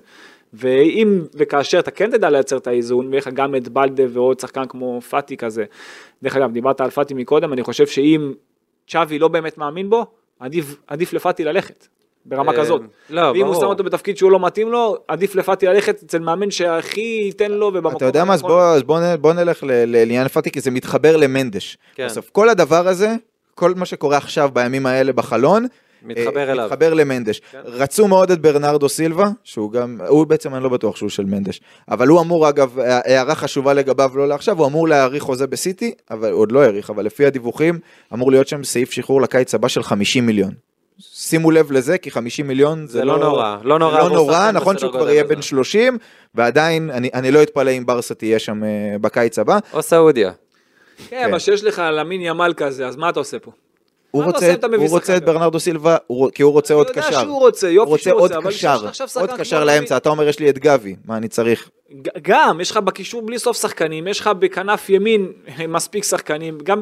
ואם וכאשר אתה כן תדע לייצר את האיזון, ויהיה לך גם את בלדה ועוד שחקן כמו פאטי כזה. דרך אגב, דיברת על פאטי מקודם, אני חושב שאם צ'אבי לא באמת מאמין בו, עדיף, עדיף לפאטי ללכת. ברמה אה, כזאת. לא, ואם הוא ברור. שם אותו בתפקיד שהוא לא מתאים לו, עדיף לפאטי ללכת אצל מאמן שהכי ייתן לו ובמקום אתה יודע מה, אז. בוא, נלך לעניין פאטי, כי זה מתחבר למנדש. כן. בסוף, כל הדבר הזה, כל מה שקורה עכשיו בימים האלה בחלון, מתחבר אה, אליו. מתחבר למנדש. כן. רצו מאוד את ברנרדו סילבה, שהוא גם, הוא בעצם, אני לא בטוח שהוא של מנדש, אבל הוא אמור, אגב, הערה חשובה לגביו, לא לעכשיו, הוא אמור להאריך חוזה בסיטי, אבל עוד לא האריך, אבל לפי הדיווחים, אמור להיות שם סעיף שחרור לקיץ הבא של 50 מיליון. שימו לב לזה, כי 50 מיליון זה, זה לא נורא, לא נורא לא נורא, נכון שהוא כבר יהיה. בן 30, ועדיין, אני, אני לא אתפלא אם ברסה תהיה שם אה, בקיץ הבא. או סעודיה. כן, אבל שיש לך למין ימל כזה, אז מה אתה עושה פה? הוא מה אתה רוצה, הוא רוצה את? ברנרדו סילבה, הוא, כי הוא רוצה עוד אני יודע קשר. שהוא רוצה, יופי הוא רוצה שהוא רוצה, אבל קשר, יש לך עכשיו שחקן עוד קשר. לאמצע, אתה אומר יש לי את גבי, מה אני צריך? גם, יש לך בקישור בלי סוף שחקנים, יש לך בכנף ימין מספיק שחקנים, גם,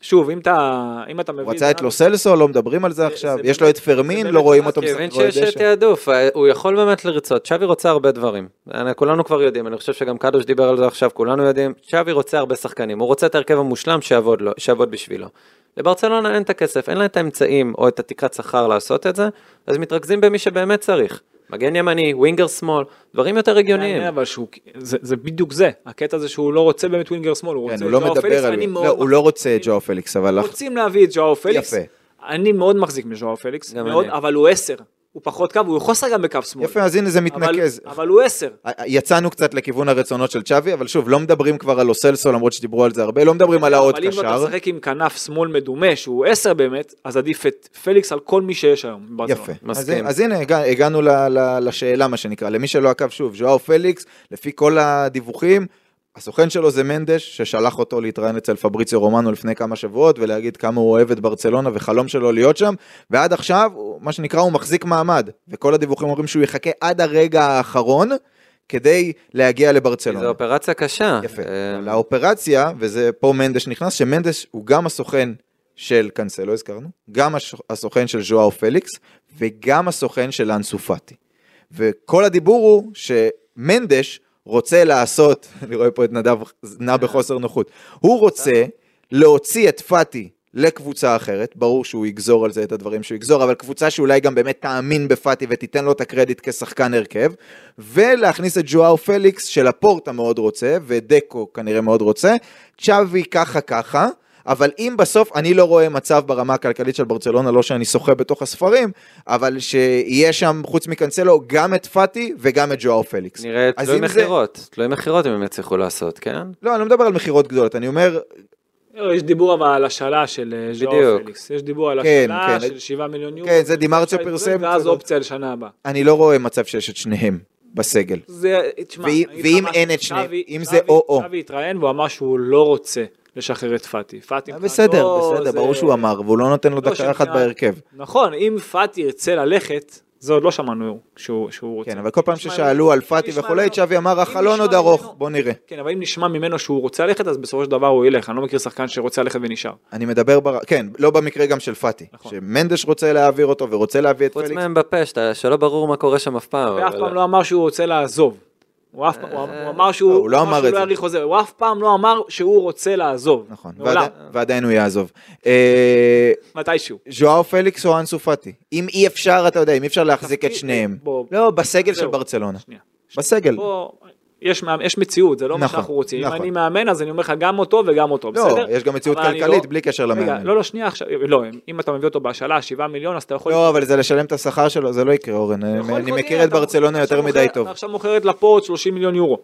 שוב, אם אתה, אם אתה מביא... הוא רצה את לוסלסו, לא מדברים על זה עכשיו, זה יש לו את פרמין, לא רואים אותו משחק הבין רואה שיש דשא. תעדוף, הוא יכול באמת לרצות, צ'אבי רוצה הרבה דברים, אני- כולנו כבר יודעים, אני חושב שגם קדוש דיבר על זה עכשיו, כולנו יודעים, צ'אבי רוצה הרבה שחקנים, הוא רוצה את ההרכב המושלם שיעבוד, לו, שיעבוד בשבילו. לברצלונה אין את הכסף, אין לה את האמצעים או את התקרת שכר לעשות את זה, אז מתרכזים במי שבאמת צריך. מגן ימני, winger שמאל, דברים יותר הגיוניים. אבל שהוא, זה, זה בדיוק זה, הקטע זה שהוא לא רוצה באמת winger שמאל, הוא כן, רוצה הוא את לא ז'ואר פליקס, מדבר על... אני לא, מאוד הוא לא רוצה את ג'ואר פליקס, אבל... רוצים להביא את ז'ואר פליקס, יפה. אני מאוד מחזיק מז'ואר פליקס, מאוד, אני. אבל הוא עשר, הוא פחות קו, הוא יכול לשחק גם בקו שמאל, יפה, אז הנה זה אבל, מתנקז. אבל הוא עשר, יצאנו קצת לכיוון הרצונות של צ'אבי, אבל שוב, לא מדברים כבר על לוסלסו, למרות שדיברו על זה הרבה, לא מדברים על העוד אבל אם אתה קשר. משחק עם כנף שמאל מדומה, שהוא עשר באמת, אז עדיף את פליקס על כל מי שיש היום. יפה. אז. אז הנה, הגע, הגענו ל, ל, לשאלה, מה שנקרא. למי שלא עקב שוב, ז'ואר פליקס, לפי כל הדיווחים, הסוכן שלו זה מנדש, ששלח אותו להתראיין אצל פבריציו רומנו לפני כמה שבועות, ולהגיד כמה הוא אוהב את ברצלונה וחלום שלו להיות שם, ועד עכשיו, מה שנקרא, הוא מחזיק מעמד. וכל הדיווחים אומרים שהוא יחכה עד הרגע האחרון, כדי להגיע לברצלונה. זו אופרציה קשה. יפה. אה, לאופרציה, וזה פה מנדש נכנס, שמנדש הוא גם הסוכן של קאנסלו, הזכרנו, גם הסוכן של ז'ואר פליקס, וגם הסוכן של אנסו פאטי. וכל הדיבור הוא שמנדש רוצה לעשות, אני רואה פה את נדב נע בחוסר נוחות, הוא רוצה להוציא את פאטי לקבוצה אחרת, ברור שהוא יגזור על זה את הדברים שהוא יגזור, אבל קבוצה שאולי גם באמת תאמין בפאטי ותיתן לו את הקרדיט כשחקן הרכב, ולהכניס את ג'ואר פליקס שלפורטה מאוד רוצה, ודקו כנראה מאוד רוצה, צ'אבי ככה ככה. אבל אם בסוף אני לא רואה מצב ברמה הכלכלית של ברצלונה, לא שאני שוחה בתוך הספרים, אבל שיהיה שם חוץ מקנסלו גם את פאטי וגם את ג'ואר פליקס. נראה אז תלוי אם זה- מכירות, תלוי מכירות אם הם יצליחו לעשות, כן? לא, אני לא מדבר על מכירות גדולות, אני אומר, לא, יש דיבור אבל על השאלה של אה, ז'ואר בדיוק. פליקס, יש דיבור על כן, השאלה כן. של 7 מיליון יורו. כן, זה די מרציו אז פרסם, ואז. אופציה לשנה הבאה. אני לא רואה מצב שיש את שניהם בסגל. זה, תשמע, ואם- אין את שניהם, אם זה או-או. צ'אבי התראיין והוא אמר שהוא לא רוצה לשחרר את פאטי. פאטי מבחינתו בסדר, בסדר, זה- ברור שהוא אמר, והוא לא נותן לו לא, דקה אחת בהרכב. נכון, אם פאטי ירצה ללכת, זה עוד לא שמענו שהוא שהוא רוצה. כן, אבל כל פעם ששאלו על פאטי וכולי, צ'אבי אמר, החלון עוד ארוך, ממנו- בוא נראה. כן, אבל אם נשמע ממנו שהוא רוצה ללכת, אז בסופו של דבר הוא ילך. אני לא מכיר שחקן שרוצה ללכת ונשאר. אני מדבר, בר... כן, לא במקרה גם של פאטי. נכון. שמנדש רוצה להעביר אותו ורוצה להביא את חוץ פליקס. מהם בפה, שלא ברור מה קורה שם אף פעם. ואף פעם לא אמר שהוא רוצה לעזוב. הוא אף פעם, הוא אמר שהוא לא, הוא לא אמר את זה. יאריך חוזה, הוא אף פעם לא אמר שהוא רוצה לעזוב. נכון, ועדיין- הוא יעזוב. אה, מתישהו. ז'ואר פליקס או אנסו פאטי? אם אי אפשר, אתה יודע, אם אי אפשר להחזיק את שניהם. לא, בסגל של. ברצלונה. בסגל. יש, יש מציאות, זה לא מה נכון, שאנחנו רוצים. אם נכון. אני מאמן, אז אני אומר לך גם אותו וגם אותו, לא, בסדר? יש גם מציאות אני כלכלית לא- בלי קשר רגע, למאמן. לא, לא, שנייה עכשיו, לא, אם אתה מביא אותו בהשאלה, 7 מיליון, אז אתה יכול... לא, אבל זה לשלם את השכר שלו, זה לא יקרה, אורן. אתה יכול אני לקנות, מכיר את ברצלונה יותר עכשיו מדי מוכר- טוב. אתה עכשיו מוכר את לפורט 30 מיליון יורו,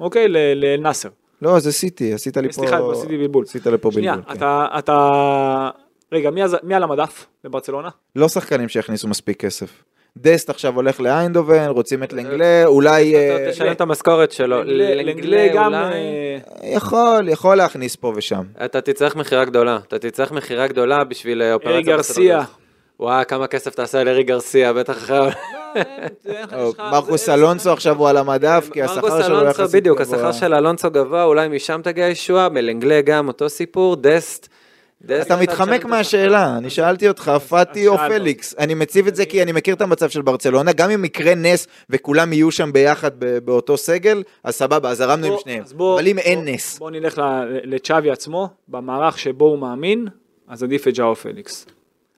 אוקיי? לנאסר. לא, זה סיטי, עשית לי פה... סליחה, עשיתי בלבול. עשית לפה שנייה, בלבול. כן. אתה. רגע, מי על המדף בברצלונה? לא שחקנים שיכניסו מספיק כסף. דסט עכשיו הולך לאיינדובן, רוצים את לנגלה, אולי... אתה אה, תשלם את המשכורת שלו. לנגלה גם... אה, יכול, יכול להכניס פה ושם. אתה תצטרך מכירה גדולה, אתה תצטרך מכירה גדולה בשביל אה, אופרציה. גרסיה. בסדר. וואי, כמה כסף תעשה לארי גרסיה, בטח אחרי... או, מרקוס אלונסו עכשיו הוא על המדף, כי השכר שלו אלונסו, יחסית בדיוק, גבוה. השכר של אלונסו גבוה, אולי משם תגיע הישועה, מלנגלה גם אותו סיפור, דסט. אתה מתחמק מהשאלה, אני שאלתי אותך, פאטי או. פליקס? אני מציב את זה כי אני מכיר את המצב של ברצלונה, גם אם יקרה נס וכולם יהיו שם ביחד באותו סגל, אז סבבה, אז הרמנו עם שניהם. אבל אם אין נס, בוא נלך לצ'אבי עצמו, במערך שבו הוא מאמין, אז עדיף את ג'או פליקס.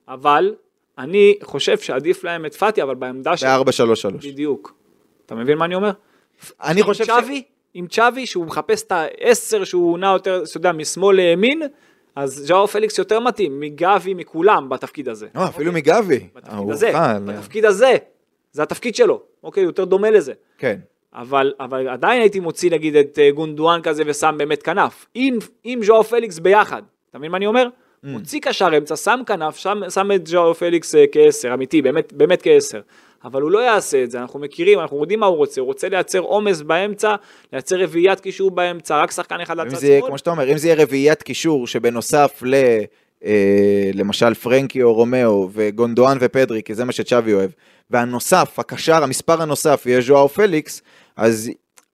אבל, אני חושב שעדיף להם את פאטי, אבל בעמדה של... ב-4-3-3. בדיוק. אתה מבין מה אני אומר? אני חושב ש... עם צ'אבי, שהוא מחפש את העשר, שהוא נע יותר, אתה יודע, משמאל לימין, אז ז'או פליקס יותר מתאים, מגבי, מכולם, בתפקיד הזה. לא, אפילו מגבי. בתפקיד אהוב הזה, חל. בתפקיד הזה. זה התפקיד שלו. אוקיי, יותר דומה לזה. כן. אבל, אבל עדיין הייתי מוציא נגיד את אה, גונדואן כזה ושם באמת כנף. עם, עם ז'ואר פליקס ביחד. אתה מבין מה אני אומר? Mm. מוציא קשר אמצע, שם כנף, שם, שם את ז'ואר פליקס אה, כעשר, אמיתי, באמת, באמת כעשר. אבל הוא לא יעשה את זה, אנחנו מכירים, אנחנו יודעים מה הוא רוצה, הוא רוצה לייצר עומס באמצע, לייצר רביעיית קישור באמצע, רק שחקן אחד לצד שמאל. כמו שאתה אומר, אם זה יהיה רביעיית קישור שבנוסף ל... אה, למשל פרנקי או רומאו וגונדואן ופדרי, כי זה מה שצ'אבי אוהב, והנוסף, הקשר, המספר הנוסף יהיה ז'ואר פליקס, אז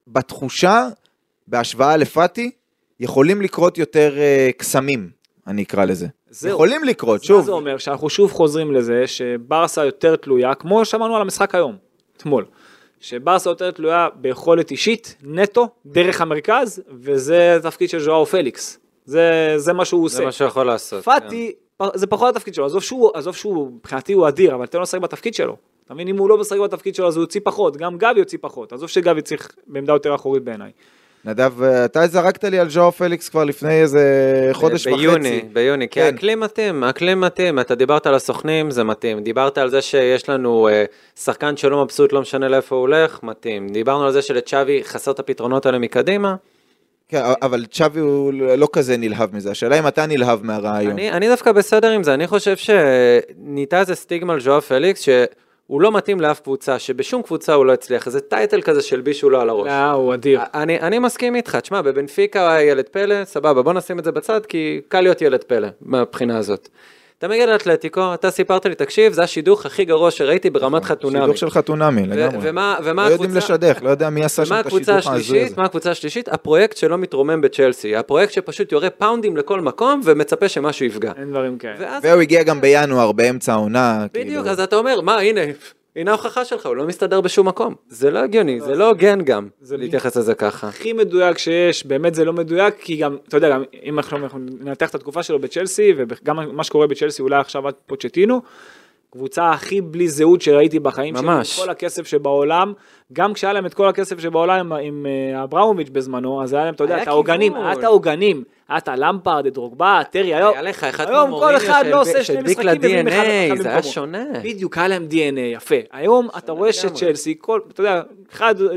בתחושה, בהשוואה לפאטי, יכולים לקרות יותר אה, קסמים, אני אקרא לזה. זהו. יכולים לקרות, אז מה שוב. זה אומר? שאנחנו שוב חוזרים לזה שברסה יותר תלויה, כמו שמענו על המשחק היום, אתמול, שברסה יותר תלויה ביכולת אישית, נטו, דרך המרכז, וזה התפקיד של ז'ואר פליקס. זה, זה מה שהוא עושה. זה מה שהוא יכול לעשות. פאטי, פ- זה פחות התפקיד שלו, עזוב שהוא, עזוב שהוא, מבחינתי הוא אדיר, אבל תן לו לשחק בתפקיד שלו. אתה מבין, אם הוא לא משחק בתפקיד שלו אז הוא יוציא פחות, גם גבי יוציא פחות, עזוב שגבי צריך בעמדה יותר אחורית בעיניי. נדב, אה, אתה זרקת לי על ז'ואר פליקס כבר לפני איזה חודש וחצי. ביוני, ביוני, כי כן. האקלים מתאים, האקלים מתאים, אתה דיברת על הסוכנים, זה מתאים, דיברת על זה שיש לנו אה, שחקן שלא מבסוט, לא משנה לאיפה הוא הולך, מתאים, דיברנו על זה שלצ'אבי חסר את הפתרונות האלה מקדימה, כן, אבל צ'אבי הוא לא כזה נלהב מזה, השאלה אם אתה נלהב מהרעיון. אני, אני דווקא בסדר עם זה, אני חושב שנהייתה איזה סטיגמה על ז'ואר פליקס, שהוא לא מתאים לאף קבוצה, שבשום קבוצה הוא לא הצליח, איזה title כזה שהלבישו לו על הראש. לא, הוא אדיר. אני, אני מסכים איתך, תשמע, בבנפיקה היה ילד פלא, סבבה, בוא נשים את זה בצד, כי קל להיות ילד פלא, מהבחינה הזאת. אתה מגיע לאתלטיקו, אתה סיפרת לי, תקשיב, זה השידוך הכי גרוע שראיתי ברמת חתונמי. שידוך של חתונמי, לגמרי. ומה, ומה לא יודעים הקבוצה... לשדך, לא יודע מי עשה שם את הקבוצה השידוך ההזוי הזה. מה הקבוצה השלישית? הפרויקט שלא מתרומם בצ'לסי, הפרויקט שפשוט יורה פאונדים לכל מקום ומצפה שמשהו יפגע. אין דברים כאלה. והוא הגיע גם בינואר, באמצע העונה. בדיוק, כאילו. אז אתה אומר, מה, הנה, הנה ההוכחה שלך, הוא לא מסתדר בשום מקום. זה לא הגיוני, זה לא הוגן גם, להתייחס לזה ככה. הכי מדויק שיש, באמת זה לא מדויק, כי גם, אתה יודע, גם אם אנחנו ננתח את התקופה שלו בצ'לסי, וגם מה שקורה בצ'לסי אולי עכשיו עד פוצ'טינו, קבוצה הכי בלי זהות שראיתי בחיים שלי, ממש. כל הכסף שבעולם, גם כשהיה להם את כל הכסף שבעולם עם, עם אה, אברמוביץ' בזמנו, אז היה להם, אתה יודע, את העוגנים. היה את העוגנים, היה את הלמפרד, את דרוגבה, טרי, היום, היה לך אחד היום כל אחד לא עושה שני משחקים, מביאים אחד DNA, אחד זה היה במקומו. שונה. בדיוק, היה להם DNA, יפה. היום אתה רואה שצ'לסי, כל, אתה יודע, אחד, אה,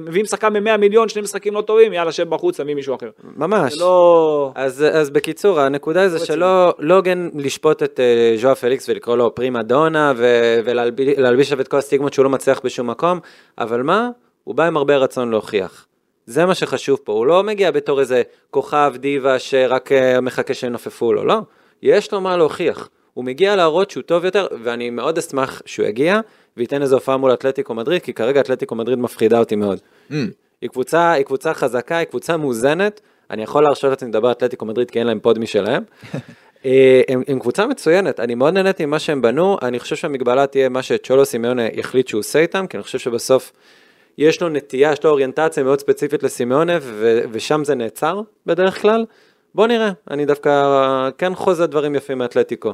מביאים שחקן ב-100 מיליון, שני משחקים לא טובים, יאללה, שב בחוץ, תביא מישהו אחר. ממש. לא... אז, אז בקיצור, הנקודה זה רציני. שלא לא הוגן לשפוט את uh, ז'ואר פליקס ולקרוא לו פרימה דונה ו- ולהלביש עליו את כל הסטיגמות שהוא לא מצליח בשום מקום, אבל מה? הוא בא עם הרבה רצון להוכיח. זה מה שחשוב פה, הוא לא מגיע בתור איזה כוכב דיבה שרק uh, מחכה שינופפו לו, לא. יש לו מה להוכיח. הוא מגיע להראות שהוא טוב יותר, ואני מאוד אשמח שהוא יגיע וייתן איזו הופעה מול אתלטיקו מדריד, כי כרגע אתלטיקו מדריד מפחידה אותי מאוד. Mm. היא קבוצה, היא קבוצה חזקה, היא קבוצה מאוזנת. אני יכול להרשות לעצמי לדבר אתלטיקו מדריד כי אין להם פוד משלהם. אה, הם, הם קבוצה מצוינת, אני מאוד נהניתי ממה שהם בנו, אני חושב שהמגבלה תהיה מה שצ'ולו סימיונה יחליט שהוא עושה איתם, כי אני חושב שבסוף יש לו נטייה, יש לו אוריינטציה מאוד ספציפית לסימיונה, ו- ושם זה נעצר בדרך כלל. בוא נראה, אני דווקא כן חוזה דברים יפים מאתלטיקו.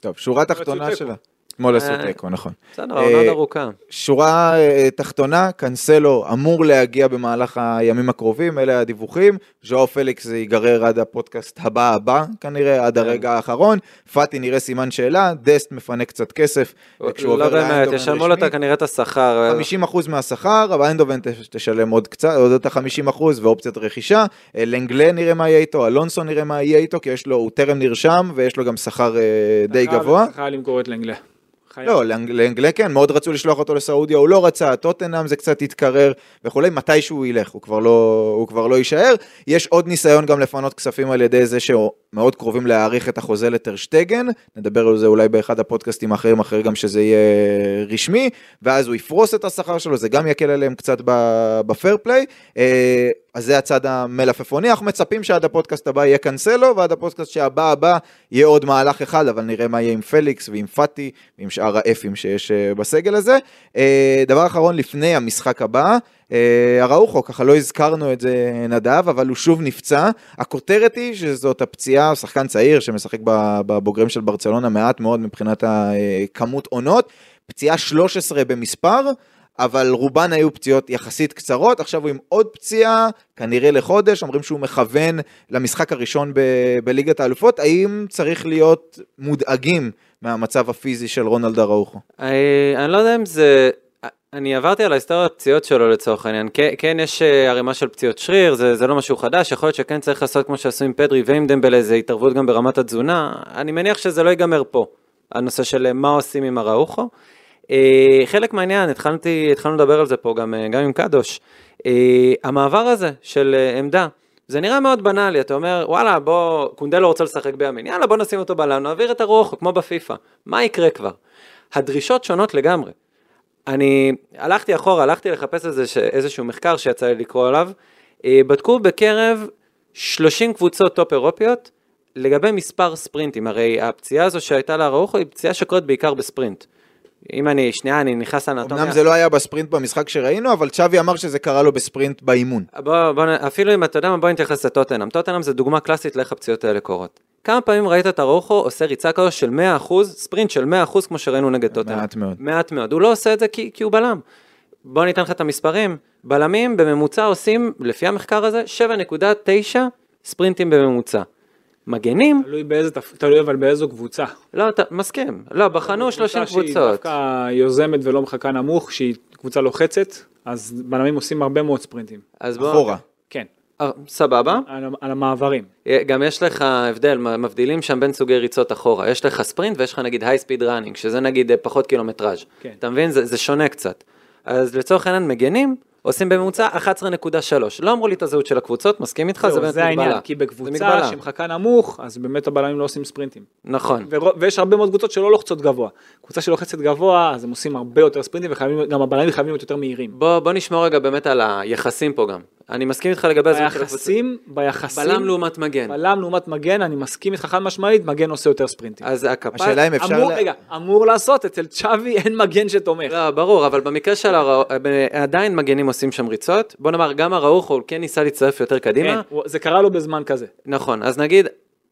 טוב, שורה תחתונה. שלה. אתמול עשו אה, תיקו, נכון. בסדר, העונה אה, ארוכה. שורה אה, תחתונה, קנסלו אמור להגיע במהלך הימים הקרובים, אלה הדיווחים. ז'ואר פליקס זה ייגרר עד הפודקאסט הבא הבא, כנראה, עד כן. הרגע האחרון. פאטי נראה סימן שאלה, דסט מפנה קצת כסף. כשהוא לא עובר באמת, ישלמו לו כנראה את השכר. 50% מהשכר, אבל איינדובן תשלם עוד קצת, עוד את ה-50% ואופציית רכישה. לנגלה נראה מה יהיה איתו, אלונסו נראה מה יהיה איתו, כי יש לו, הוא טרם נרשם ויש לו גם שכר די גבוה. חייב למכור את לנגלה. חייב. לא, לאנג- לאנגלה כן, מאוד רצו לשלוח אותו לסעודיה, הוא לא רצה, טוטנאם זה קצת התקרר וכולי, מתי שהוא ילך, הוא כבר, לא, הוא כבר לא יישאר. יש עוד ניסיון גם לפנות כספים על ידי זה שמאוד קרובים להאריך את החוזה לטרשטגן, נדבר על זה אולי באחד הפודקאסטים האחרים, אחרי גם שזה יהיה רשמי, ואז הוא יפרוס את השכר שלו, זה גם יקל עליהם קצת בפייר פליי. אז זה הצד המלפפוני, אנחנו מצפים שעד הפודקאסט הבא יהיה קנסלו, ועד הפודקאסט שהבא הבא יהיה עוד מהלך אחד, אבל נראה מה יהיה עם פליקס ועם פאטי ועם שאר ה if ים שיש אה, בסגל הזה. אה, דבר אחרון לפני המשחק הבא, אה, אראוחו, ככה לא הזכרנו את זה נדב, אבל הוא שוב נפצע. הכותרת היא שזאת הפציעה, שחקן צעיר שמשחק בבוגרים של ברצלונה מעט מאוד מבחינת הכמות עונות, פציעה 13 במספר. אבל רובן היו פציעות יחסית קצרות, עכשיו הוא עם עוד פציעה, כנראה לחודש, אומרים שהוא מכוון למשחק הראשון ב- בליגת האלופות, האם צריך להיות מודאגים מהמצב הפיזי של רונלד אראוחו? אה, אני לא יודע אם זה... אני עברתי על ההיסטוריה הפציעות שלו לצורך העניין. כן, כן יש אה, ערימה של פציעות שריר, זה, זה לא משהו חדש, יכול להיות שכן צריך לעשות כמו שעשו עם פדרי ועם דמבלה, זה התערבות גם ברמת התזונה. אני מניח שזה לא ייגמר פה, הנושא של אה, מה עושים עם אראוחו. אה, חלק מהעניין, התחלתי, התחלנו לדבר על זה פה גם, אה, גם עם קדוש. אה, המעבר הזה של עמדה, זה נראה מאוד בנאלי, אתה אומר, וואלה, בוא, קונדה לא רוצה לשחק בימין, יאללה, בוא נשים אותו בלם, נעביר את אראוחו, כמו בפיפא. מה יקרה כבר? הדרישות שונות לגמרי. אני הלכתי אחורה, הלכתי לחפש איזה, ש- איזשהו מחקר שיצא לי לקרוא עליו. בדקו בקרב 30 קבוצות top אירופיות לגבי מספר ספרינטים. הרי הפציעה הזו שהייתה לאראוחו היא פציעה שקורית בעיקר בספרינט. אם אני, שנייה, אני נכנס לאנטומיה. אמנם זה לא היה בספרינט במשחק שראינו, אבל צ'אבי אמר שזה קרה לו בספרינט באימון. בוא, בוא, אפילו אם אתה יודע מה, בוא נתייחס לטוטנאם. טוטנאם זה דוגמה קלאסית לאיך הפציעות האלה קורות. כמה פעמים ראית את ארוחו עושה ריצה כזו של 100%, ספרינט של 100% כמו שראינו נגד טוטנאם? מעט מאוד. מעט מאוד. הוא לא עושה את זה כי, כי הוא בלם. בוא ניתן לך את המספרים. בלמים בממוצע עושים, לפי המחקר הזה, 7.9 ספרינטים בממוצע. מגנים, תלוי באיזה, תלוי אבל באיזו קבוצה. לא, אתה מסכים. לא, בחנו 30 קבוצה שהיא קבוצות. דווקא יוזמת ולא מחכה נמוך, שהיא קבוצה לוחצת, אז בלמים עושים הרבה מאוד ספרינטים. אז בוא... אחורה. כן, אה, סבבה. על, על המעברים. אה, גם יש לך הבדל, מבדילים שם בין סוגי ריצות אחורה. יש לך ספרינט ויש לך נגיד היי ספיד ראנינג, שזה נגיד אה, פחות קילומטראז'. כן. אתה מבין? זה, זה שונה קצת. אז לצורך העניין מגנים, עושים בממוצע 11.3. לא אמרו לי את הזהות של הקבוצות, מסכים איתך? זה זהו, באמת זה מגבלה. העניין, כי זה בקבוצה. שמחכה נמוך, אז באמת הבלמים לא עושים ספרינטים. נכון. ויש הרבה מאוד קבוצות שלא לוחצות גבוה. קבוצה שלוחצת גבוה, אז הם עושים הרבה יותר ספרינטים, וגם הבלמים חייבים להיות יותר מהירים. בוא, בוא נשמור רגע באמת על היחסים פה גם. אני מסכים איתך לגבי הזהות של הקבוצות. ביחסים, ביחסים, בלם לעומת מגן. בלם לעומת מגן, אני מסכים איתך חד משמעית, מגן עושה יותר ספרינטים. אז הקפה... השאלה אם אפשר... אמור, לה- רגע, אמור לעשות, אצל צ'אבי אין מגן שתומך. לא, ברור, אבל במקרה של הראו... עדיין מגנים עושים שם ריצות. בוא נאמר, גם הראוכו כן ניסה להצטרף יותר קדימה. כן, הוא- זה קרה לו בזמן כזה. נכון, אז נגיד,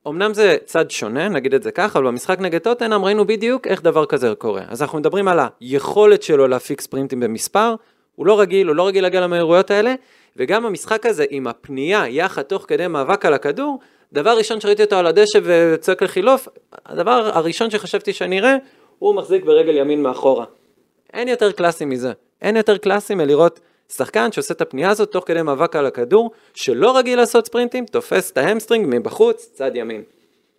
אמנם זה צד שונה, נגיד את זה ככה, אבל במשחק נגד טוטנאם ראינו בדיוק איך דבר כזה קורה. אז אנחנו מדברים על היכולת שלו להפיק ספרינטים במספר, הוא לא רגיל, הוא לא רגיל להגיע למהירויות האלה, וגם המשחק הזה עם הפנייה יחד תוך כדי מאבק על הכדור, דבר ראשון שראיתי אותו על הדשא וצועק לחילוף, הדבר הראשון שחשבתי שאני אראה, הוא מחזיק ברגל ימין מאחורה. אין יותר קלאסי מזה. אין יותר קלאסי מלראות שחקן שעושה את הפנייה הזאת תוך כדי מאבק על הכדור, שלא רגיל לעשות ספרינטים, תופס את ה hamstring מבחוץ, צד ימין.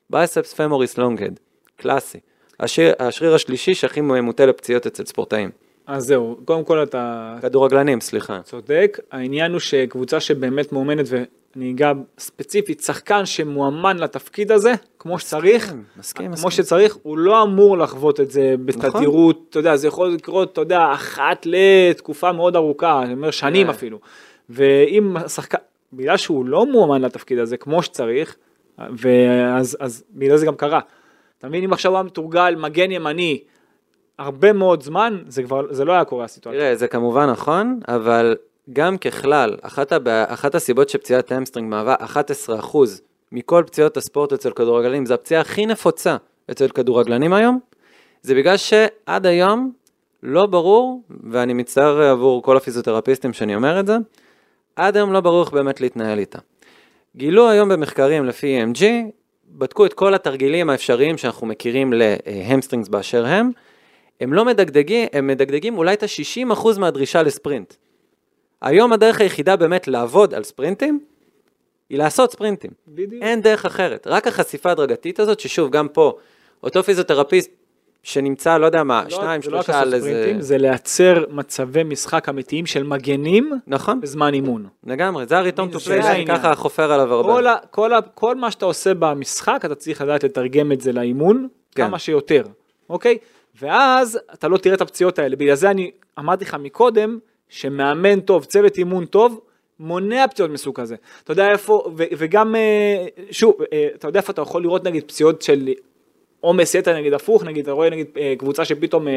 biceps femoris long head, קלאסי. השריר, השלישי שהכי מועד לפציעות אצל ספורטאים. אז זהו, קודם כל אתה כדורגלנים, סליחה. צודק, העניין הוא שקבוצה שבאמת מאומנת, ואני אגע ספציפית, שחקן שמאומן לתפקיד הזה, כמו שצריך, מסכים, כמו מסכים. שצריך, הוא לא אמור לחוות את זה בתדירות, אתה יודע, זה יכול לקרות, אתה יודע, אחת לתקופה מאוד ארוכה, אני אומר שנים כן. אפילו. ואם השחקן, בגלל שהוא לא מאומן לתפקיד הזה כמו שצריך, ואז אז בגלל זה גם קרה. אתה מבין, אם עכשיו הוא היה מתורגל מגן ימני הרבה מאוד זמן, זה כבר, זה לא היה קורה הסיטואציה. תראה, זה כמובן נכון, אבל גם ככלל, אחת, הבע... אחת הסיבות שפציעת hamstring מהווה 11% מכל פציעות הספורט אצל כדורגלנים, זו הפציעה הכי נפוצה אצל כדורגלנים היום, זה בגלל שעד היום לא ברור, ואני מצטער עבור כל הפיזיותרפיסטים שאני אומר את זה, עד היום לא ברור איך באמת להתנהל איתה. גילו היום במחקרים לפי EMG, בדקו את כל התרגילים האפשריים שאנחנו מכירים להמסטרינגס באשר הם, הם לא מדגדגים, הם מדגדגים אולי את ה-60% מהדרישה לספרינט. היום הדרך היחידה באמת לעבוד על ספרינטים, היא לעשות ספרינטים. בדיוק. אין דרך אחרת. רק החשיפה ההדרגתית הזאת, ששוב, גם פה, אותו פיזיותרפיסט שנמצא, לא יודע מה, לא- שניים, זה לא שלושה על לעשות איזה... ספרינטים, זה לייצר מצבי משחק אמיתיים של מגנים נכון, בזמן אימון. לגמרי, זה הריטון טו זה פליי שאני העניין. ככה חופר עליו הרבה. כל, ה, כל, ה, כל מה שאתה עושה במשחק, אתה צריך לדעת לתרגם את זה לאימון, כן. כמה שיותר, אוקיי? ואז אתה לא תראה את הפציעות האלה. בגלל זה אני אמרתי לך מקודם, שמאמן טוב, צוות אימון טוב, מונע פציעות מסוג כזה. אתה יודע איפה, ו, וגם, אה, שוב, אה, אתה יודע איפה אתה יכול לראות נגיד פציעות של עומס יתר נגיד הפוך, נגיד אתה רואה נגיד אה, קבוצה שפתאום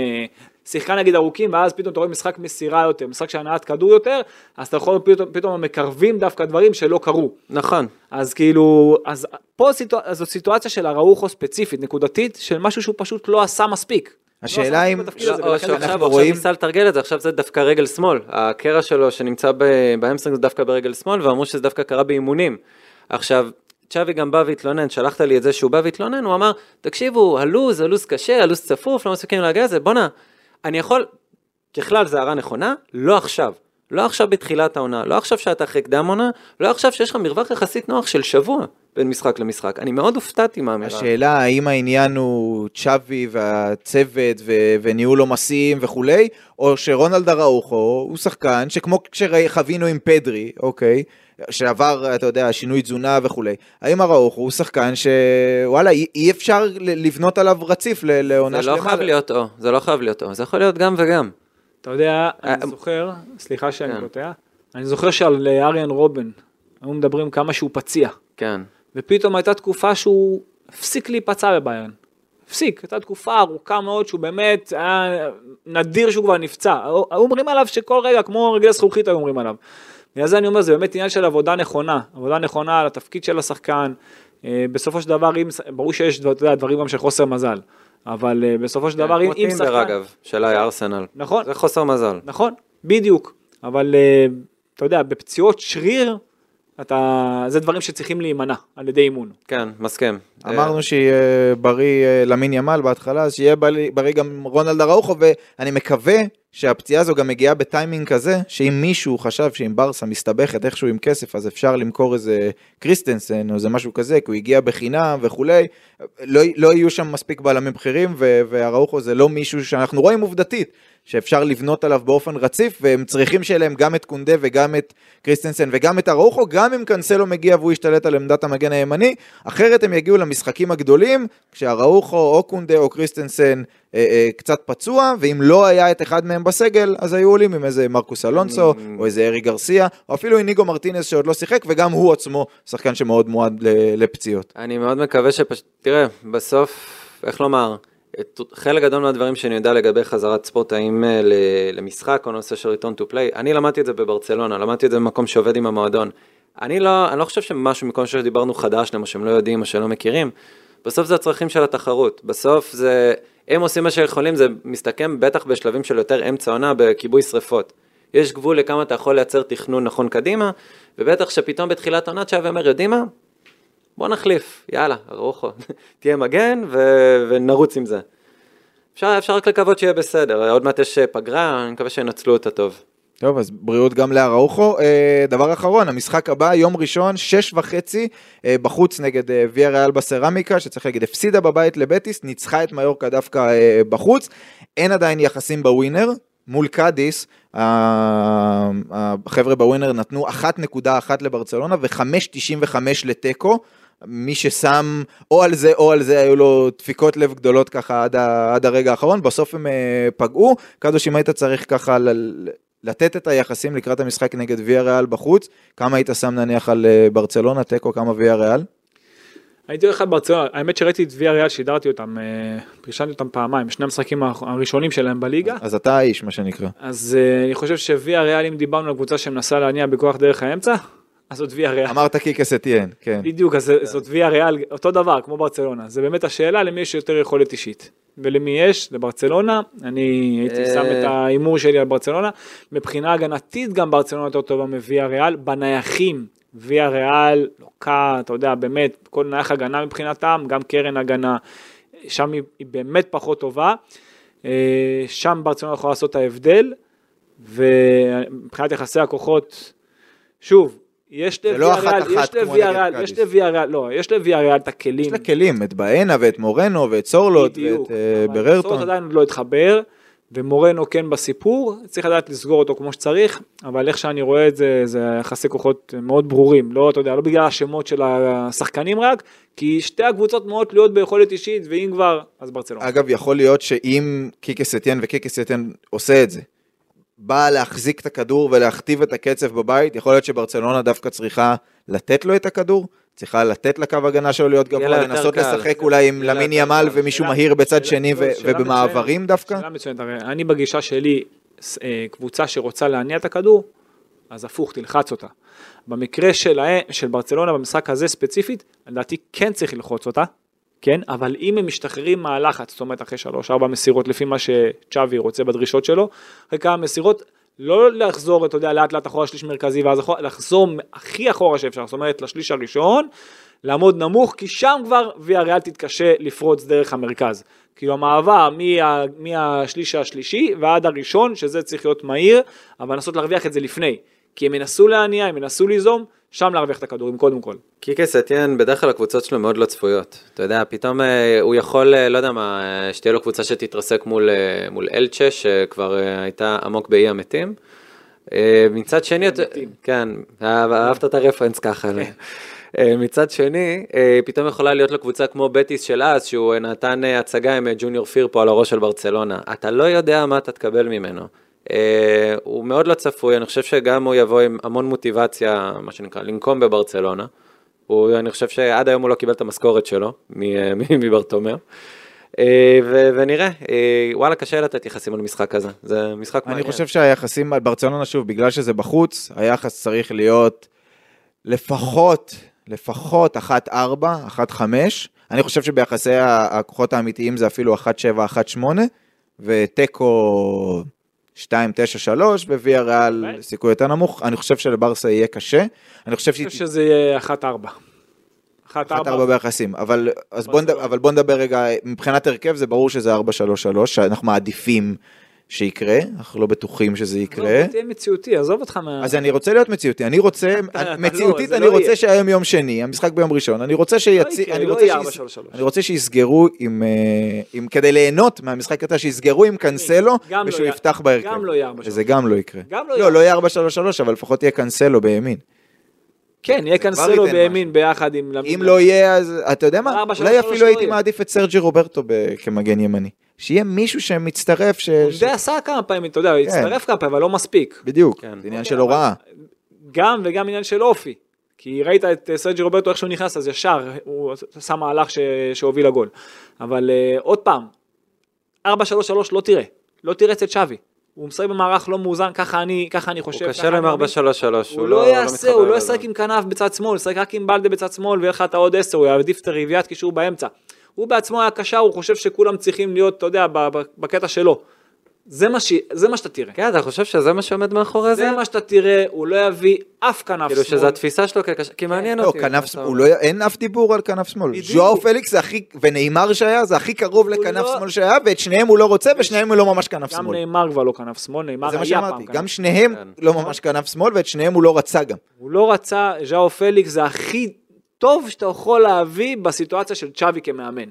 שיחקה נגיד ארוכים, ואז פתאום אתה רואה משחק מסירה יותר, משחק של הנעת כדור יותר, אז אתה יכול פתאום, פתאום מקרבים דווקא דברים שלא קרו. נכון, אז כאילו, אז פה סיטואצ... אז זו סיטואציה של אראוחו ספציפית, נקודתית, של משהו שהוא פשוט לא עשה מספיק. השאלה לא עשה אם- או ולכן שעכשיו רואים- ניסה לתרגל את זה, עכשיו זה דווקא רגל שמאל. הקרע שלו שנמצא ב hamstring זה דווקא ברגל שמאל, ואמרו שזה דווקא קרה באימונים. עכשיו, צ'אבי גם בא והתלונן, שלחת לי את זה שהוא בא והתלונן, הוא אמר, תקשיבו, הלו"ז, הלו"ז קשה, הלו"ז צפוף, לא מספיקים להגיע לזה, בואנה, אני יכול, ככלל זה הערה נכונה, לא עכשיו. לא עכשיו בתחילת העונה, לא עכשיו שאתה אחרי קדם עונה, לא עכשיו שיש לך מרווח יחסית נוח של שבוע בין משחק למשחק. אני מאוד הופתעתי מהאמירה. השאלה האם העניין הוא צ'אבי והצוות ו- וניהול עומסים וכולי, או שרונלד אראוחו הוא שחקן שכמו שחווינו עם פדרי, אוקיי, שעבר, אתה יודע, שינוי תזונה וכולי, האם אראוחו הוא שחקן שוואלה, אי, אי אפשר לבנות עליו רציף ל- לעונה זה שלמה? לא חייב להיות או, זה לא חייב להיות או, זה יכול להיות גם וגם. אתה יודע, אה, אני זוכר, סליחה שאני כן. קוטע, אני זוכר שעל אה, אריאן רובן, היו מדברים כמה שהוא פציע, כן. ופתאום הייתה תקופה שהוא הפסיק להיפצע בביירן. הפסיק, הייתה תקופה ארוכה מאוד שהוא באמת, היה נדיר שהוא כבר נפצע. היו היו אומרים עליו שכל רגע, כמו רגלי זכוכית היו אומרים עליו. בגלל זה אני אומר, זה באמת עניין של עבודה נכונה, עבודה נכונה על התפקיד של השחקן. אה, בסופו של דבר, אם, ברור שיש אתה יודע, דברים גם של חוסר מזל, אבל אה, בסופו של דבר, אם, כן, כמו טינדר שחקן... אגב, של ארסנל. נכון. זה חוסר מזל. נכון, בדיוק. אבל אה, אתה יודע, בפציעות שריר, אתה, זה דברים שצריכים להימנע על ידי אימון. כן, מסכים. אמרנו שיהיה בריא אה, למין ימל בהתחלה, אז שיהיה בריא, בריא גם רונלד אראוחו, ואני מקווה שהפציעה הזו גם מגיעה בטיימינג כזה, שאם מישהו חשב שאם ברסה מסתבכת איכשהו עם כסף, אז אפשר למכור איזה קריסטנסן או איזה משהו כזה, כי הוא הגיע בחינם וכולי, לא, לא יהיו שם מספיק בלמים בכירים, ו- ואראוחו זה לא מישהו שאנחנו רואים עובדתית. שאפשר לבנות עליו באופן רציף, והם צריכים שיהיה להם גם את קונדה וגם את קריסטנסן וגם את אראוחו, גם אם קנסלו מגיע והוא ישתלט על עמדת המגן הימני, אחרת הם יגיעו למשחקים הגדולים, כשאראוחו או קונדה או קריסטנסן אה, אה, קצת פצוע, ואם לא היה את אחד מהם בסגל, אז היו עולים עם איזה מרקוס אלונסו, או איזה אריק גרסיה, או אפילו איניגו מרטינס שעוד לא שיחק, וגם הוא עצמו שחקן שמאוד מועד לפציעות. אני מאוד מקווה שפשוט, תראה, בסוף, איך לומר, את חלק גדול מהדברים שאני יודע לגבי חזרת ספורטאים אה, למשחק או נושא של return to play, אני למדתי את זה בברצלונה, למדתי את זה במקום שעובד עם המועדון. אני לא, אני לא חושב שמשהו מכל שדיברנו חדש למה שהם לא יודעים או שלא מכירים, בסוף זה הצרכים של התחרות, בסוף זה, הם עושים מה שיכולים, זה מסתכם בטח בשלבים של יותר אמצע עונה בכיבוי שרפות. יש גבול לכמה אתה יכול לייצר תכנון נכון קדימה, ובטח שפתאום בתחילת עונה צ'אבי אומר, יודעים מה? בוא נחליף, יאללה, ארוחו, תהיה מגן ו- ונרוץ עם זה. אפשר, אפשר רק לקוות שיהיה בסדר, עוד מעט יש אה, פגרה, אני מקווה שינצלו אותה טוב. טוב, אז בריאות גם לאראוחו. אה, דבר אחרון, המשחק הבא, יום ראשון, שש וחצי, אה, בחוץ נגד ויה ריאל בסרמיקה, שצריך להגיד, הפסידה בבית לבטיס, ניצחה את מיורקה דווקא בחוץ. אין עדיין יחסים בווינר. מול קאדיס, החבר'ה בווינר נתנו 1.1 לברצלונה ו-5.95 לתיקו. מי ששם או על זה או על זה היו לו דפיקות לב גדולות ככה עד, ה, עד הרגע האחרון, בסוף הם אה, פגעו. קדוש, אם היית צריך ככה ל- לתת את היחסים לקראת המשחק נגד ויה ריאל בחוץ, כמה היית שם נניח על אה, ברצלונה, תיקו, כמה ויה ריאל? הייתי הולך על ברצלונה, האמת שראיתי את ויה ריאל, שידרתי אותם, אה, פרשנתי אותם פעמיים, שני המשחקים הר- הראשונים שלהם בליגה. אז אתה האיש, מה שנקרא. אז אני חושב שוויה ריאל, אם דיברנו על קבוצה שמנסה להניע בכוח דרך האמצע, אז זאת ויה ריאל. אמרת קיקס אתיין, כן. בדיוק, אז זאת ויה ריאל, אותו דבר, כמו ברצלונה. זה באמת השאלה למי יש יותר יכולת אישית. ולמי יש? לברצלונה. אני הייתי אה. שם את ההימור שלי על ברצלונה. מבחינה הגנתית גם ברצלונה יותר טובה מוויה ריאל. בנייחים, ויה ריאל לוקה, אתה יודע, באמת, כל נייח הגנה מבחינתם, גם קרן הגנה, שם היא, היא באמת פחות טובה. אה, שם ברצלונה יכולה לעשות את ההבדל. ומבחינת יחסי הכוחות, שוב, יש זה לא יש לא, יש לוויה ריאל את הכלים. יש לה כלים, את באנה ואת מורנו ואת סורלוט ואת אה, בררטון. סורלוט עדיין לא התחבר, ומורנו כן בסיפור, צריך לדעת לסגור אותו כמו שצריך, אבל איך שאני רואה את זה, זה יחסי כוחות מאוד ברורים, לא, אתה יודע, לא בגלל השמות של השחקנים רק, כי שתי הקבוצות מאוד תלויות ביכולת אישית, ואם כבר, אז ברצלונה. אגב, יכול להיות שאם קיקס אתיין וקיקס אתיין עושה את זה, בא להחזיק את הכדור ולהכתיב את הקצב בבית, יכול להיות שברצלונה דווקא צריכה לתת לו את הכדור, צריכה לתת לקו הגנה שלו להיות גבוה, לנסות קל. לשחק אולי עם למין ימל קל. ומישהו מהיר בצד שני ובמעברים. דווקא. שאלה מצוינת, הרי אני בגישה שלי, אה, קבוצה שרוצה להניע את הכדור, אז הפוך, תלחץ אותה. במקרה של, של ברצלונה, במשחק הזה ספציפית, לדעתי כן צריך ללחוץ אותה, כן, אבל אם הם משתחררים מהלחץ, זאת אומרת אחרי שלוש, ארבע מסירות, לפי מה שצ'אבי רוצה בדרישות שלו, אחרי כמה מסירות, לא לחזור, אתה יודע, לאט לאט אחורה שליש מרכזי, ואז אחורה, לחזור הכי אחורה שאפשר, זאת אומרת לשליש הראשון, לעמוד נמוך, כי שם כבר ויה ריאל תתקשה לפרוץ דרך המרכז. כאילו המעבר מה, מהשליש השלישי ועד הראשון, שזה צריך להיות מהיר, אבל לנסות להרוויח את זה לפני. כי הם ינסו להניע, הם ינסו ליזום, שם להרוויח את הכדורים קודם כל. קיקס אתיין, בדרך כלל הקבוצות שלו מאוד לא צפויות. אתה יודע, פתאום אה, הוא יכול, אה, לא יודע מה, אה, שתהיה לו קבוצה שתתרסק מול, מול אלצ'ה, שכבר הייתה עמוק באי המתים. מצד שני. כן, אהב- אהבת את הרפרנס ככה. אה, מצד שני, פתאום יכולה להיות לו קבוצה כמו בטיס של אז, שהוא נתן הצגה עם ג'וניור פיר פה על הראש של ברצלונה. אתה לא יודע מה אתה תקבל ממנו. אה, הוא מאוד לא צפוי, אני חושב שגם הוא יבוא עם המון מוטיבציה, מה שנקרא, לנקום בברצלונה. הוא, אני חושב שעד היום הוא לא קיבל את המשכורת שלו מברטומר. ו- ונראה, אה, וואלה, קשה לתת יחסים על משחק כזה, זה משחק אני מעניין. חושב שהיחסים על ברצלונה, שוב, בגלל שזה בחוץ, היחס צריך להיות לפחות, לפחות 1-4, 1-5. אני חושב שביחסי הכוחות האמיתיים זה אפילו 1-7, 1-8, ותיקו 2-9-3, וויה ריאל באמת? סיכוי יותר נמוך. אני חושב שלברסה יהיה קשה. אני חושב אני חושב שזה יהיה 1-4. 1-4. 1-4 ביחסים, אבל, אז בוא, נד- ברצלונה. אבל בוא נדבר רגע, מבחינת הרכב זה ברור שזה 4-3-3, שאנחנו מעדיפים שיקרה, אנחנו לא בטוחים שזה יקרה. לא, תהיה מציאותי, עזוב אותך מה... אז אני רוצה להיות מציאותי, אני רוצה, לא, מציאותית אני לא רוצה. שהיום יום שני, המשחק ביום ראשון, אני רוצה אני לא רוצה יהיה שיס- 4-3-3. אני רוצה שיסגרו עם, אה, כדי ליהנות מהמשחק הזה, שיסגרו עם לא ושהוא יפתח בהרכב. גם לא יהיה 4-3-3. וזה גם לא יקרה. לא לא, יהיה. לא יהיה 4-3-3, אבל לפחות יהיה קנסלו בימין. כן, יהיה ייתן בימין ביחד עם... אם לא יהיה, אז אתה יודע מה? 4-3-3 אולי אפילו הייתי. מעדיף את סרג'י רוברטו כמגן ימני. שיהיה מישהו שמצטרף, ש... הוא ש- די עשה כמה פעמים, אתה יודע, הוא הצטרף כמה פעמים, אבל לא מספיק. בדיוק, כן. זה עניין אוקיי, של הוראה. גם וגם עניין של אופי. כי ראית את אה, סרג'י רוברטו איך שהוא נכנס, אז ישר הוא עשה מהלך ש... שהוביל לגול. אבל uh, עוד פעם, 4-3-3 לא תראה, לא תראה אצל שווי. הוא משחק במערך לא מאוזן, ככה אני, ככה אני חושב. הוא קשה לו אני עם מאמין. 4-3-3, הוא לא יעשה, מתחבר הוא לא לזה. ישחק עם כנף בצד שמאל, הוא ישחק רק עם בלדה בצד שמאל ויהיה לך את העוד 10, הוא יעדיף את הרביעיית קישור באמצע. הוא בעצמו היה קשר, הוא חושב שכולם צריכים להיות, אתה יודע, בקטע שלו. זה מה, ש... זה מה שאתה תראה. כן, אתה חושב שזה מה שעומד מאחורי זה? זה מה שאתה תראה, הוא לא יביא אף כנף כאילו שמאל. שזו התפיסה שלו כקשר, כי מעניין לא, אותי. כנף מה שמאל. לא- אין אף דיבור על כנף שמאל. ז'ואר פליקס זה הכי, ונאמר שהיה, זה הכי קרוב לכנף לא- שמאל שהיה, ואת שניהם הוא לא רוצה, ושניהם הוא לא ממש כנף גם שמאל. נאמר כבר לא כנף שמאל, נאמר היה פעם כנף גם שניהם כן. לא ממש כנף שמאל, ואת שניהם הוא לא רצה גם. הוא לא רצה, ז'או פליקס זה הכי טוב שאתה יכול להביא בסיטואציה של צ'אבי כמאמן.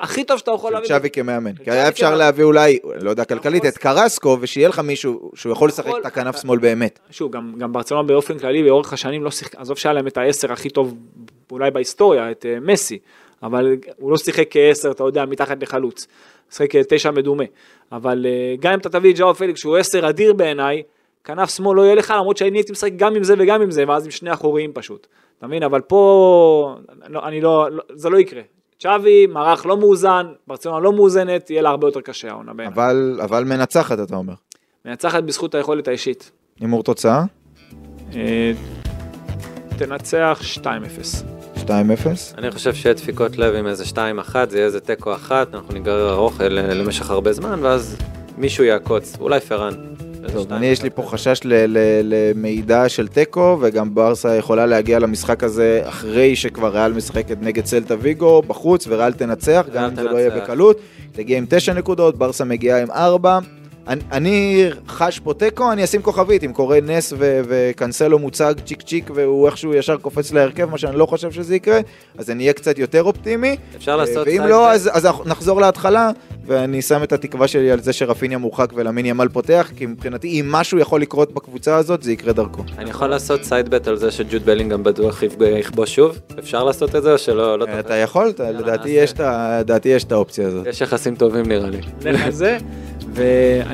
הכי טוב שאתה יכול של להביא. צ'אבי כמאמן. כי היה אפשר. להביא אולי, לא יודע כלכלית, יכול- את קרסקו, ושיהיה לך מישהו שהוא יכול לשחק את הכנף שמאל באמת. שוב, גם, ברצלונה באופן כללי, לאורך השנים לא שיחק, עזוב שהיה להם את העשר הכי טוב אולי בהיסטוריה, את uh, מסי, אבל הוא לא שיחק כעשר, אתה יודע, מתחת לחלוץ. שיחק כתשע מדומה. אבל uh, גם אם אתה תביא את ג'או פליקס, שהוא עשר אדיר בעיניי, כנף שמאל לא יהיה לך, למרות שאני הייתי משחק גם עם זה וגם עם זה, ואז עם שני אחוריים פשוט. אתה מבין? אבל פה, לא, אני לא, לא, זה לא יקרה. צ'אבי, מערך לא מאוזן, ברצלונה לא מאוזנת, יהיה לה הרבה יותר קשה העונה בעיניי. אבל אבל מנצחת, אתה אומר. מנצחת בזכות היכולת האישית. הימור תוצאה? אה, תנצח 2-0. 2-0? אני חושב שיהיה דפיקות לב עם איזה 2-1, זה יהיה איזה תיקו אחת, אנחנו ניגרר ארוך ל- למשך הרבה זמן, ואז מישהו יעקוץ, אולי פארן. טוב, אני יש לי. פה חשש למידע של תיקו, וגם ברסה יכולה להגיע למשחק הזה אחרי שכבר ריאל משחקת נגד סלטה ויגו בחוץ, וריאל תנצח, גם אם זה לא יהיה. בקלות. תגיע עם תשע נקודות, ברסה מגיעה עם ארבע. אני, אני חש פה תיקו, אני אשים כוכבית, אם קורה נס ו- וקנסלו מוצג צ'יק צ'יק והוא איכשהו ישר קופץ להרכב, מה שאני לא חושב שזה יקרה, אז אני אהיה קצת יותר אופטימי. אפשר לעשות ואם לא. אז, אז נחזור להתחלה, ואני שם את התקווה שלי על זה שרפיניה מורחק ולמין ימל פותח, כי מבחינתי, אם משהו יכול לקרות בקבוצה הזאת, זה יקרה דרכו. אני יכול לעשות סייד בט על זה שג'וד בלינגהם בטוח יפג- יכבוש שוב? אפשר לעשות את זה או שלא? לא אתה? יכול, אתה- יאללה, לדעתי נעשה. יש את ה- לדעתי יש את האופציה הזאת. יש יחסים טובים נראה לי.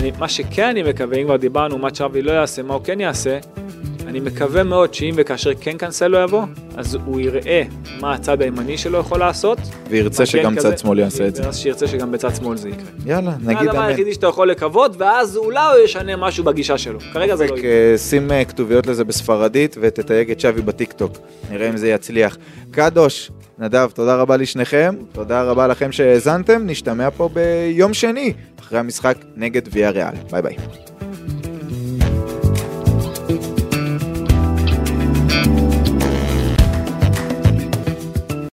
זה, ומה שכן אני מקווה, אם כבר דיברנו מה צ'אבי לא יעשה, מה הוא כן יעשה, אני מקווה מאוד שאם וכאשר כן קנסלו יבוא, אז הוא יראה מה הצד הימני שלו יכול לעשות. וירצה מגן שגם כזה, צד שמאל יעשה את זה. ואז שירצה שגם בצד שמאל זה יקרה. יאללה, זה נגיד הדבר אמן. היחידי שאתה יכול לקוות, ואז אולי הוא ישנה משהו בגישה שלו. כרגע זה לא יקרה. אה, שים אה, כתוביות לזה בספרדית ותתייג את צ'אבי בטיקטוק. נראה אם זה יצליח. קדוש, נדב, תודה רבה לשניכם. תודה רבה לכם שהאזנתם. נשתמע פה ביום שני, אחרי המשחק נגד ויה ריאל. ביי ביי.